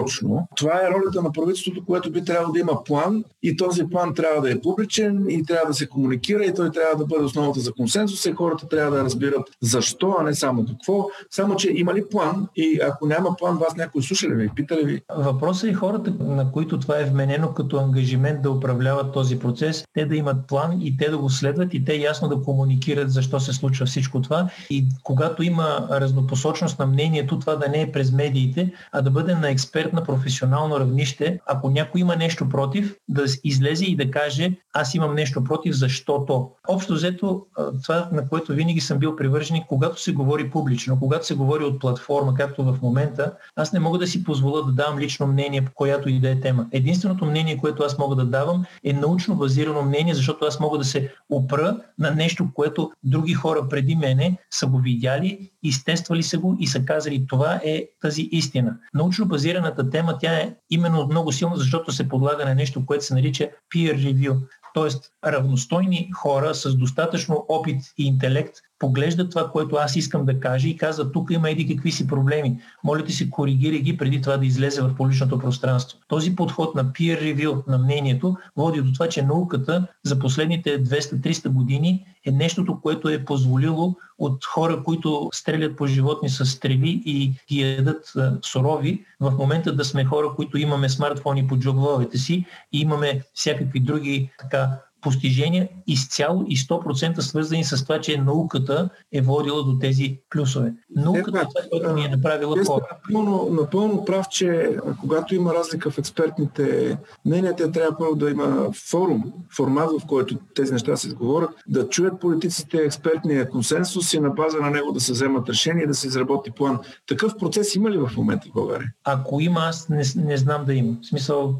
Точно. Това е ролята на правителството, което би трябвало да има план и този план трябва да е публичен и трябва да се комуникира и той трябва да бъде основата за консенсус и хората трябва да разбират защо, а не само какво. Само, че има ли план и ако няма план, вас някой слуша ли ви, пита ли ви? Въпросът е хората, на които това е вменено като ангажимент да управляват този процес, те да имат план и те да го следват и те ясно да комуникират защо се случва всичко това. И когато има разнопосочност на мнението, това да не е през медиите, а да бъде на експертна професионално равнище. Ако някой има нещо против, да излезе и да каже аз имам нещо против, защото. Общо взето, това на което винаги съм бил привърженик, когато се говори публично, когато се говори от платформа, както в момента, аз не мога да си позволя да давам лично мнение по която и да е тема. Единственото мнение, което аз мога да давам е научно базирано мнение, защото аз мога да се опра на нещо, което други хора преди мене са го видяли, изтествали са го и са казали това е тази истина. Научно базираната тема, тя е именно много силна, защото се подлага на нещо, което се нарича peer review. Тоест, равностойни хора с достатъчно опит и интелект поглеждат това, което аз искам да кажа и казват, тук има еди какви си проблеми. Моля ти се, коригирай ги преди това да излезе в публичното пространство. Този подход на peer review на мнението води до това, че науката за последните 200-300 години е нещото, което е позволило от хора, които стрелят по животни с стрели и ги ядат сурови, в момента да сме хора, които имаме смартфони по джобловете си и имаме всякакви други така постижения изцяло и 100% свързани с това, че науката е водила до тези плюсове. Науката е това, което ни е направила хора. Напълно, напълно прав, че когато има разлика в експертните мнения, те трябва първо да има форум, формат, в който тези неща се изговорят, да чуят политиците експертния консенсус и на база на него да се вземат решения и да се изработи план. Такъв процес има ли в момента в България? Ако има, аз не, не знам да има. В смисъл,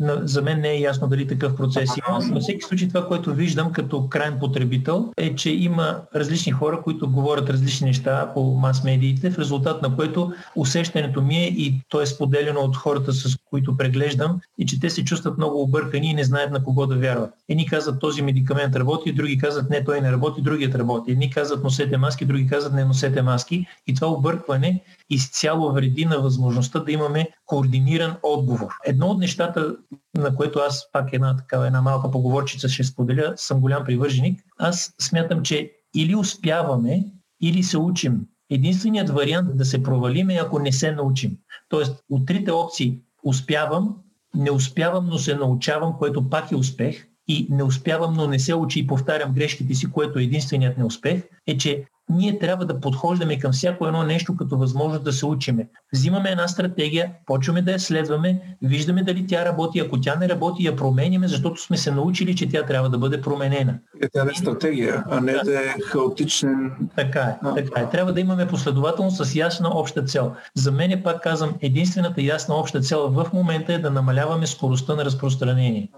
за мен не е ясно дали такъв процес има. На всеки случай това, което виждам като крайен потребител е, че има различни хора, които говорят различни неща по мас-медиите, в резултат на което усещането ми е и то е споделено от хората, с които преглеждам, и че те се чувстват много объркани и не знаят на кого да вярват. Едни казват този медикамент работи, други казват не, той не работи, другият работи. Едни казват носете маски, други казват не носете маски. И това объркване изцяло вреди на възможността да имаме координиран отговор. Едно от нещата, на което аз пак една такава една малка поговорчица ще споделя, съм голям привърженик, аз смятам, че или успяваме, или се учим. Единственият вариант да се провалим е ако не се научим. Тоест от трите опции успявам, не успявам, но се научавам, което пак е успех, и не успявам, но не се учи и повтарям грешките си, което е единственият неуспех, е, че ние трябва да подхождаме към всяко едно нещо като възможност да се учиме. Взимаме една стратегия, почваме да я следваме, виждаме дали тя работи. Ако тя не работи, я променяме, защото сме се научили, че тя трябва да бъде променена. Е, тя не е стратегия, а не да е хаотичен. Така е, така е. Трябва да имаме последователно с ясна обща цел. За мен е, пак казвам, единствената ясна обща цел в момента е да намаляваме скоростта на разпространение.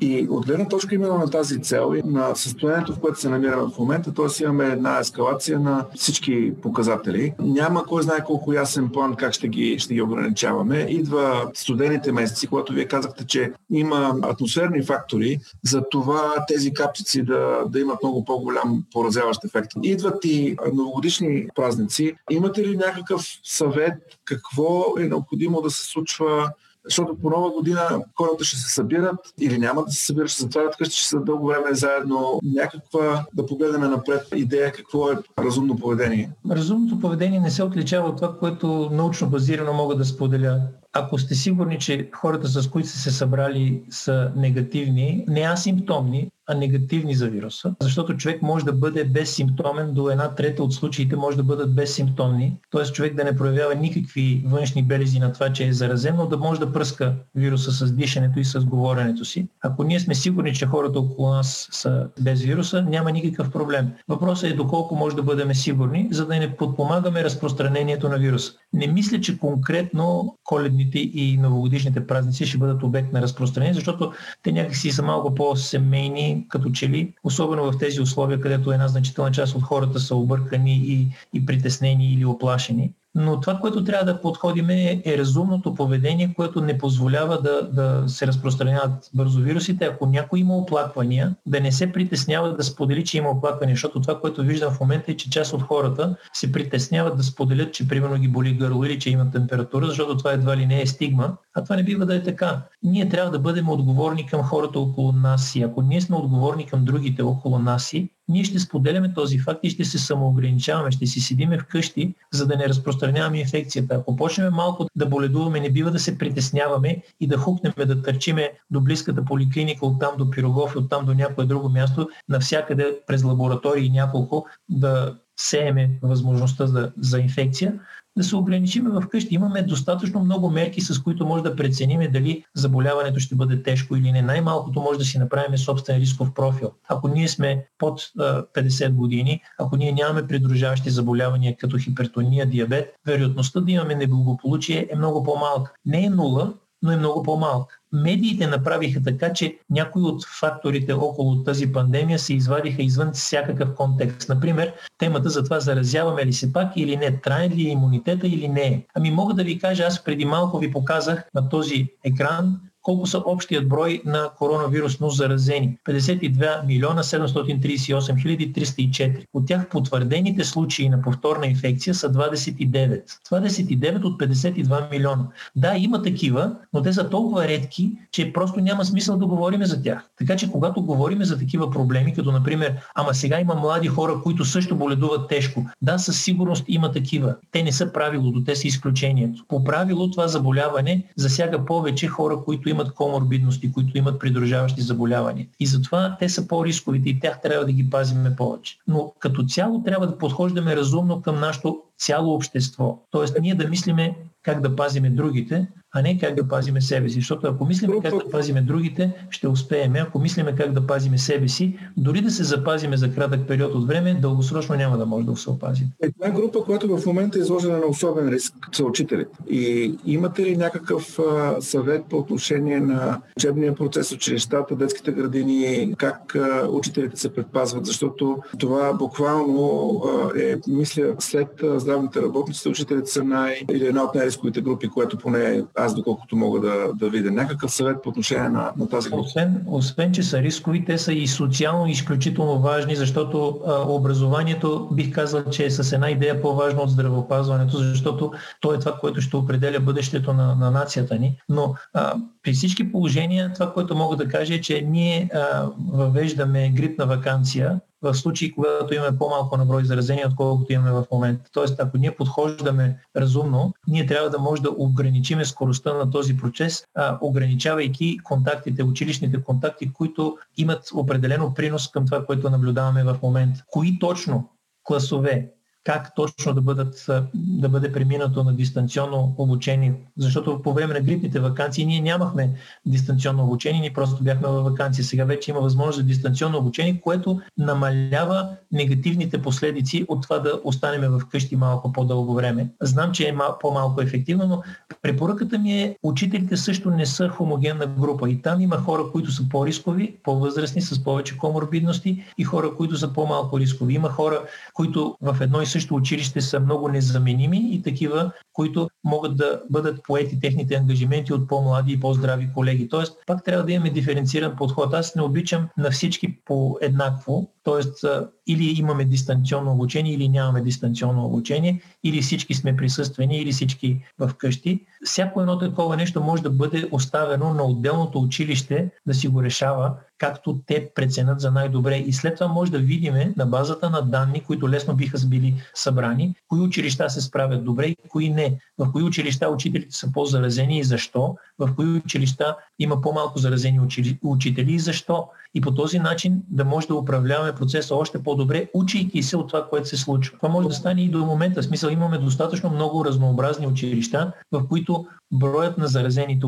И от гледна точка именно на тази цел и на състоянието, в което се намираме в момента, т.е. имаме една ескалация на всички показатели. Няма кой знае колко ясен план как ще ги, ще ги ограничаваме. Идва студените месеци, когато вие казахте, че има атмосферни фактори, за това тези капчици да, да имат много по-голям поразяващ ефект. Идват и новогодишни празници. Имате ли някакъв съвет какво е необходимо да се случва защото по нова година хората ще се събират или няма да се събират, ще затварят къщи, ще са дълго време заедно. Някаква, да погледнем напред, идея какво е разумно поведение. Разумното поведение не се отличава от това, което научно базирано мога да споделя. Ако сте сигурни, че хората с които сте се събрали са негативни, не асимптомни, а негативни за вируса, защото човек може да бъде безсимптомен, до една трета от случаите може да бъдат безсимптомни, т.е. човек да не проявява никакви външни белези на това, че е заразен, но да може да пръска вируса с дишането и с говоренето си. Ако ние сме сигурни, че хората около нас са без вируса, няма никакъв проблем. Въпросът е доколко може да бъдем сигурни, за да не подпомагаме разпространението на вируса. Не мисля, че конкретно коледните и новогодишните празници ще бъдат обект на разпространение, защото те някакси са малко по-семейни, като че ли, особено в тези условия, където една значителна част от хората са объркани и, и притеснени или оплашени. Но това, което трябва да подходим е, е разумното поведение, което не позволява да, да се разпространяват бързо вирусите. Ако някой има оплаквания, да не се притеснява да сподели, че има оплаквания, защото това, което виждам в момента е, че част от хората се притесняват да споделят, че примерно ги боли гърло или че имат температура, защото това едва ли не е стигма. А това не бива да е така. Ние трябва да бъдем отговорни към хората около нас и ако ние сме отговорни към другите около нас и ние ще споделяме този факт и ще се самоограничаваме, ще си седиме вкъщи, за да не разпространяваме инфекцията. Ако почнем малко да боледуваме, не бива да се притесняваме и да хукнем, да търчиме до близката поликлиника, оттам до Пирогов и оттам до някое друго място, навсякъде през лаборатории няколко да сееме възможността за, за инфекция, да се ограничиме в къщи. Имаме достатъчно много мерки, с които може да преценим дали заболяването ще бъде тежко или не. Най-малкото може да си направим собствен рисков профил. Ако ние сме под 50 години, ако ние нямаме придружаващи заболявания като хипертония, диабет, вероятността да имаме неблагополучие е много по-малка. Не е нула, но е много по-малка. Медиите направиха така, че някои от факторите около тази пандемия се извадиха извън всякакъв контекст. Например, темата за това заразяваме ли се пак или не, траен ли е имунитета или не. Ами мога да ви кажа, аз преди малко ви показах на този екран колко са общият брой на коронавирусно заразени. 52 милиона 738 хиляди 304. От тях потвърдените случаи на повторна инфекция са 29. 29 от 52 милиона. Да, има такива, но те са толкова редки, че просто няма смисъл да говорим за тях. Така че когато говорим за такива проблеми, като например, ама сега има млади хора, които също боледуват тежко. Да, със сигурност има такива. Те не са правилото, те са изключението. По правило това заболяване засяга повече хора, които имат коморбидности, които имат придружаващи заболявания. И затова те са по-рисковите и тях трябва да ги пазиме повече. Но като цяло трябва да подхождаме разумно към нашето цяло общество. Тоест ние да мислиме как да пазиме другите, а не как да пазиме себе си. Защото ако мислиме как да пазиме другите, ще успееме. Ако мислиме как да пазиме себе си, дори да се запазиме за кратък период от време, дългосрочно няма да може да се опазим. Една група, която в момента е изложена на особен риск, са учителите. И имате ли някакъв а, съвет по отношение на учебния процес, училищата, детските градини, как а, учителите се предпазват? Защото това буквално а, е, мисля, след здравните работници, учителите са най- или една от най-рисковите групи, което поне аз доколкото мога да, да видя. Някакъв съвет по отношение на, на тази група? Освен, освен, че са рискови, те са и социално изключително важни, защото а, образованието бих казал, че е с една идея по-важно от здравеопазването, защото то е това, което ще определя бъдещето на, на нацията ни. Но а, при всички положения това, което мога да кажа е, че ние а, въвеждаме грипна вакансия в случаи, когато имаме по-малко на брой заразени, отколкото имаме в момента. Тоест, ако ние подхождаме разумно, ние трябва да може да ограничиме скоростта на този процес, ограничавайки контактите, училищните контакти, които имат определено принос към това, което наблюдаваме в момента. Кои точно класове, как точно да, бъдат, да бъде преминато на дистанционно обучение. Защото по време на грипните вакансии ние нямахме дистанционно обучение, ние просто бяхме във вакансия. Сега вече има възможност за дистанционно обучение, което намалява негативните последици от това да останем в къщи малко по-дълго време. Знам, че е по-малко ефективно, но препоръката ми е, учителите също не са хомогенна група. И там има хора, които са по-рискови, по-възрастни, с повече коморбидности и хора, които са по-малко рискови. Има хора, които в едно и също училище са много незаменими и такива, които могат да бъдат поети техните ангажименти от по-млади и по-здрави колеги. Тоест, пак трябва да имаме диференциран подход. Аз не обичам на всички по еднакво, т.е. или имаме дистанционно обучение, или нямаме дистанционно обучение, или всички сме присъствени, или всички в къщи. Всяко едно такова нещо може да бъде оставено на отделното училище да си го решава, както те преценят за най-добре. И след това може да видим на базата на данни, които лесно биха били събрани, кои училища се справят добре и кои не. В кои училища учителите са по-заразени и защо. В кои училища има по-малко заразени учители и защо и по този начин да може да управляваме процеса още по-добре, учейки се от това, което се случва. Това може да стане и до момента. В смисъл имаме достатъчно много разнообразни училища, в които броят на заразените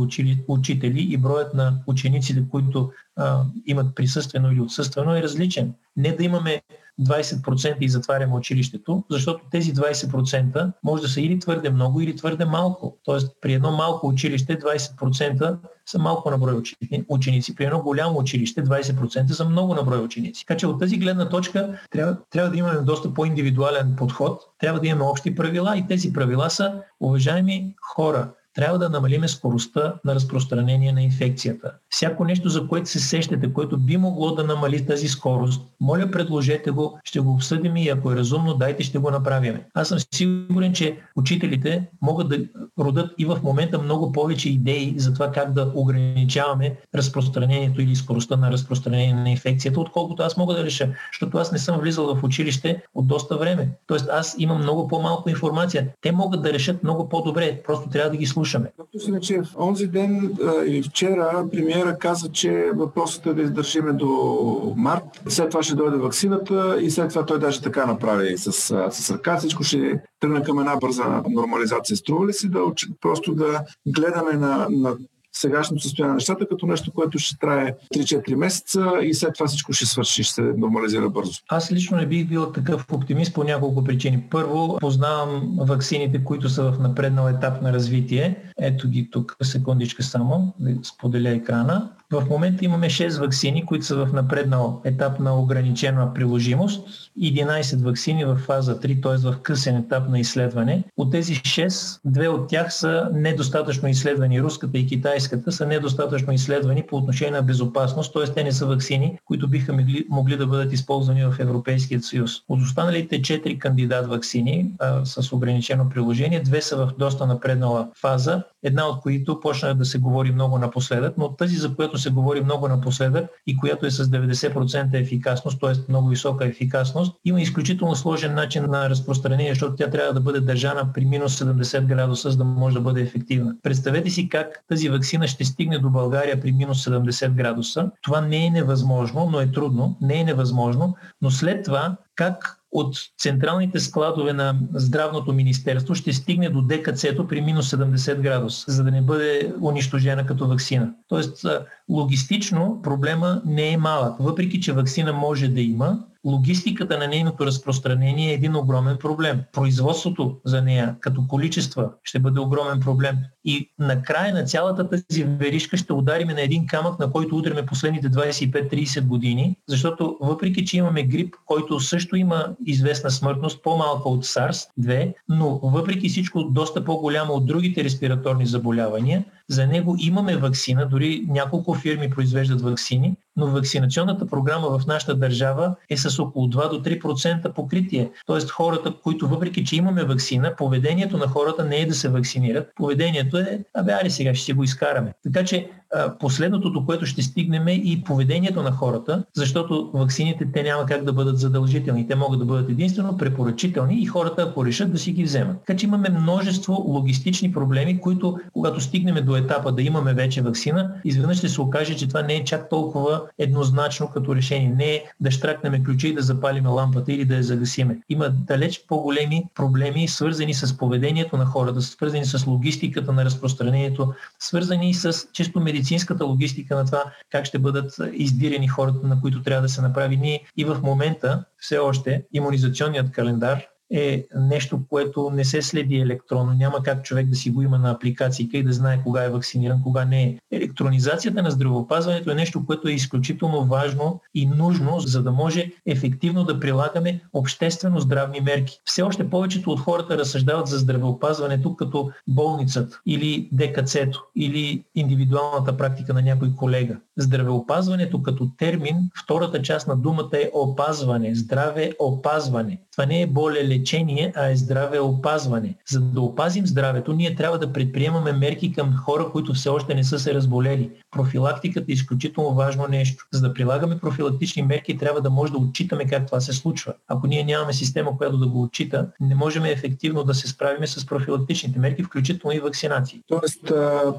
учители и броят на учениците, които а, имат присъствено или отсъствено е различен. Не да имаме 20% и затваряме училището, защото тези 20% може да са или твърде много, или твърде малко. Тоест при едно малко училище 20% са малко на брой ученици. При едно голямо училище 20% са много на брой ученици. Така че от тази гледна точка трябва, трябва да имаме доста по-индивидуален подход, трябва да имаме общи правила и тези правила са, уважаеми хора, трябва да намалиме скоростта на разпространение на инфекцията. Всяко нещо, за което се сещате, което би могло да намали тази скорост, моля предложете го, ще го обсъдим и ако е разумно, дайте ще го направим. Аз съм сигурен, че учителите могат да родат и в момента много повече идеи за това как да ограничаваме разпространението или скоростта на разпространение на инфекцията, отколкото аз мога да реша, защото аз не съм влизал в училище от доста време. Тоест аз имам много по-малко информация. Те могат да решат много по-добре, просто трябва да ги слушам слушаме. Доктор Синечев, онзи ден а, или вчера премиера каза, че въпросът е да издържиме до март. След това ще дойде вакцината и след това той даже така направи с, с ръка. Всичко ще тръгне към една бърза нормализация. Струва ли си да просто да гледаме на, на сегашното състояние на нещата като нещо, което ще трае 3-4 месеца и след това всичко ще свърши, ще се нормализира бързо. Аз лично не бих бил такъв оптимист по няколко причини. Първо, познавам ваксините, които са в напреднал етап на развитие. Ето ги тук, секундичка само, да споделя екрана. В момента имаме 6 вакцини, които са в напреднал етап на ограничена приложимост, 11 вакцини в фаза 3, т.е. в късен етап на изследване. От тези 6, две от тях са недостатъчно изследвани. Руската и китайската са недостатъчно изследвани по отношение на безопасност, т.е. те не са вакцини, които биха могли, да бъдат използвани в Европейския съюз. От останалите 4 кандидат вакцини с ограничено приложение, две са в доста напреднала фаза, една от които почна да се говори много напоследък, но тази, за която се говори много напоследък и която е с 90% ефикасност, т.е. много висока ефикасност, има изключително сложен начин на разпространение, защото тя трябва да бъде държана при минус 70 градуса, за да може да бъде ефективна. Представете си как тази вакцина ще стигне до България при минус 70 градуса. Това не е невъзможно, но е трудно. Не е невъзможно, но след това как от централните складове на здравното министерство ще стигне до ДКЦ-то при минус 70 градуса, за да не бъде унищожена като вакцина. Тоест, логистично проблема не е малък. Въпреки, че вакцина може да има, логистиката на нейното разпространение е един огромен проблем. Производството за нея като количества ще бъде огромен проблем. И накрая на цялата тази веришка ще удариме на един камък, на който удряме последните 25-30 години, защото въпреки, че имаме грип, който също има известна смъртност, по-малка от SARS-2, но въпреки всичко доста по-голяма от другите респираторни заболявания, за него имаме вакцина, дори няколко фирми произвеждат вакцини, но вакцинационната програма в нашата държава е с около 2 до 3% покритие. Тоест хората, които въпреки, че имаме вакцина, поведението на хората не е да се вакцинират. Поведението е, абе, али сега ще си го изкараме. Така че последното, до което ще стигнем е и поведението на хората, защото вакцините те няма как да бъдат задължителни. Те могат да бъдат единствено препоръчителни и хората, ако решат да си ги вземат. Така че имаме множество логистични проблеми, които, когато стигнем до етапа да имаме вече вакцина, изведнъж ще се окаже, че това не е чак толкова еднозначно като решение. Не е да штракнем ключа и да запалиме лампата или да я загасиме. Има далеч по-големи проблеми, свързани с поведението на хората, свързани с логистиката на разпространението, свързани с чисто медицинската логистика на това как ще бъдат издирени хората, на които трябва да се направи. Ние и в момента все още иммунизационният календар е нещо, което не се следи електронно. Няма как човек да си го има на апликации и да знае кога е вакциниран, кога не е. Електронизацията на здравеопазването е нещо, което е изключително важно и нужно, за да може ефективно да прилагаме обществено здравни мерки. Все още повечето от хората разсъждават за здравеопазването като болницата или ДКЦ-то или индивидуалната практика на някой колега. Здравеопазването като термин, втората част на думата е опазване, здраве опазване. Това не е боля лечение, а е здраве опазване. За да опазим здравето, ние трябва да предприемаме мерки към хора, които все още не са се разболели. Профилактиката е изключително важно нещо. За да прилагаме профилактични мерки, трябва да може да отчитаме как това се случва. Ако ние нямаме система, която да го отчита, не можем ефективно да се справим с профилактичните мерки, включително и вакцинации. Тоест,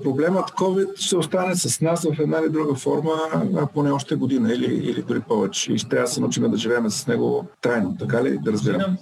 проблемът COVID ще остане с нас в една или друга форма поне още година или, или дори повече. И ще трябва да се научим да живеем с него трайно, така ли да разбирам?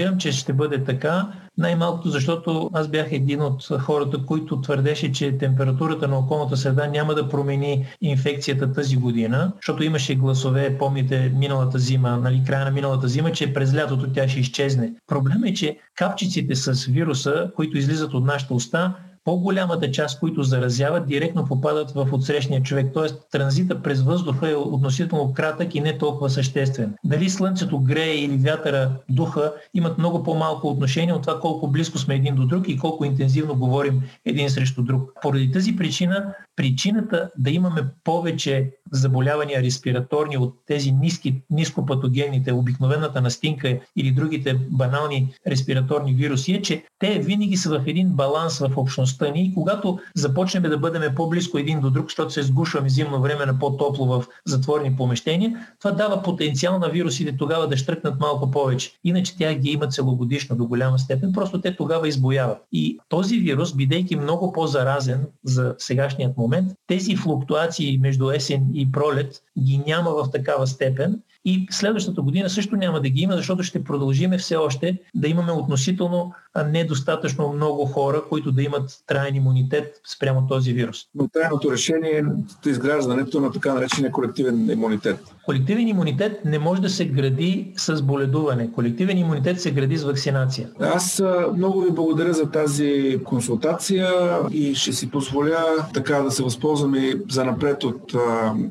Прогнозирам, че ще бъде така. Най-малкото, защото аз бях един от хората, които твърдеше, че температурата на околната среда няма да промени инфекцията тази година, защото имаше гласове, помните, миналата зима, нали, края на миналата зима, че през лятото тя ще изчезне. Проблемът е, че капчиците с вируса, които излизат от нашата уста, по-голямата част, които заразяват, директно попадат в отсрещния човек. Т.е. транзита през въздуха е относително кратък и не толкова съществен. Дали слънцето грее или вятъра духа имат много по-малко отношение от това колко близко сме един до друг и колко интензивно говорим един срещу друг. Поради тази причина, причината да имаме повече заболявания респираторни от тези ниски, нископатогенните, обикновената настинка или другите банални респираторни вируси е, че те винаги са в един баланс в общността ни и когато започнем да бъдем по-близко един до друг, защото се сгушваме зимно време на по-топло в затворени помещения, това дава потенциал на вирусите тогава да штръкнат малко повече. Иначе тя ги има целогодишно до голяма степен, просто те тогава избояват. И този вирус, бидейки много по-заразен за сегашният момент, тези флуктуации между есен и пролет ги няма в такава степен и следващата година също няма да ги има, защото ще продължиме все още да имаме относително недостатъчно много хора, които да имат траен имунитет спрямо този вирус. Но трайното решение е изграждането на така наречения колективен имунитет. Колективен имунитет не може да се гради с боледуване. Колективен имунитет се гради с вакцинация. Аз много ви благодаря за тази консултация и ще си позволя така да се възползвам и за напред от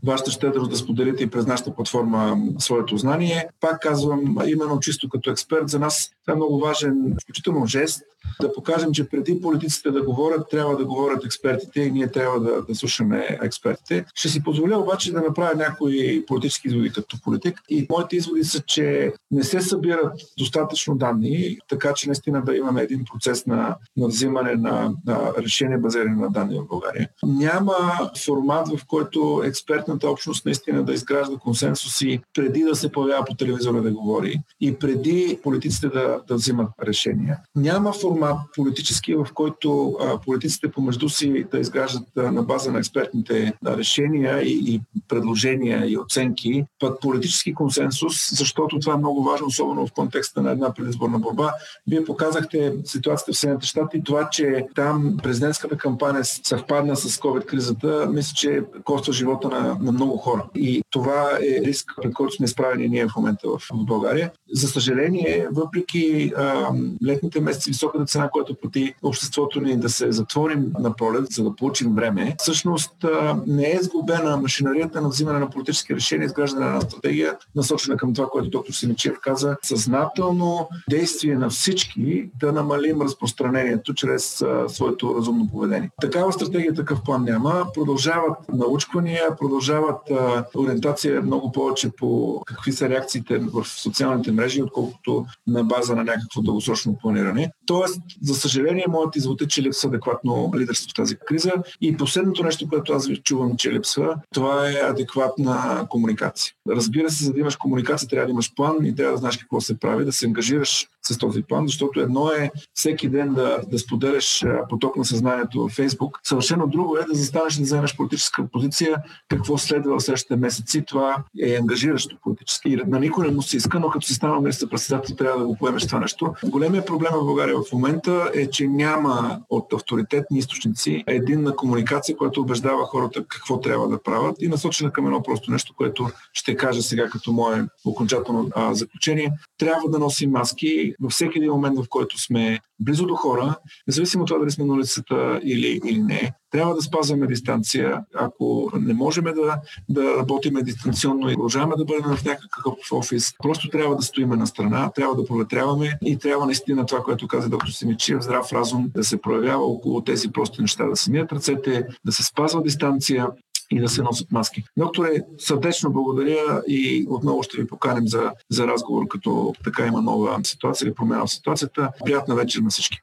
вашата щедрост да споделите и през нашата платформа своето знание. Пак казвам, именно чисто като експерт, за нас това е много важен, включително жест, да покажем, че преди политиците да говорят, трябва да говорят експертите и ние трябва да, да слушаме експертите. Ще си позволя обаче да направя някои политически изводи като политик. И моите изводи са, че не се събират достатъчно данни, така че наистина да имаме един процес на, на взимане на, на решение базирани на данни в България. Няма формат, в който експертната общност наистина да изгражда консенсуси преди да се появява по телевизора да говори и преди политиците да, да взимат решения. Няма формат политически, в който политиците помежду си да изграждат на база на експертните решения и, и предложения и оценки, пък политически консенсус, защото това е много важно, особено в контекста на една предизборна борба. Вие показахте ситуацията в Съединените щати и това, че там президентската кампания съвпадна с COVID-кризата, мисля, че коства живота на, на много хора. И това е риск, пред който сме изправени ние в момента в, България. За съжаление, въпреки а, летните месеци, високата цена, която плати обществото ни да се затворим на пролет, за да получим време, всъщност а, не е сгубена машинарията на взимане на политически решения, изграждане на стратегия, насочена към това, което доктор Симичев каза, съзнателно действие на всички да намалим разпространението чрез а, своето разумно поведение. Такава стратегия, такъв план няма. Продължават научвания, продължават а, ориентация много повече по какви са реакциите в социалните мрежи, отколкото на база на някакво дългосрочно планиране. Тоест, за съжаление, моят извод е, че липсва адекватно лидерство в тази криза. И последното нещо, което аз чувам, че липсва, това е адекватна комуникация. Разбира се, за да имаш комуникация, трябва да имаш план и трябва да знаеш какво се прави, да се ангажираш с този план, защото едно е всеки ден да, да споделяш поток на съзнанието във Фейсбук. Съвършено друго е да застанеш и да вземеш политическа позиция, какво следва в следващите месеци. Това е ангажиращо политически. И на никой не му се иска, но като си стана министър председател, трябва да го поемеш това нещо. Големия проблем в България в момента е, че няма от авторитетни източници единна комуникация, която убеждава хората какво трябва да правят и насочена към едно просто нещо, което ще кажа сега като мое окончателно а, заключение. Трябва да носим маски във всеки един момент, в който сме близо до хора, независимо от това дали сме на улицата или, или не. Трябва да спазваме дистанция. Ако не можем да, да работим дистанционно и продължаваме да бъдем в някакъв офис, просто трябва да стоиме на страна, трябва да проветряваме и трябва наистина това, което каза доктор Симичев, здрав разум да се проявява около тези прости неща, да се мият ръцете, да се спазва дистанция, и да се носят маски. Докторе, сърдечно благодаря и отново ще ви поканим за, за разговор, като така има нова ситуация или промяна в ситуацията. Приятна вечер на всички.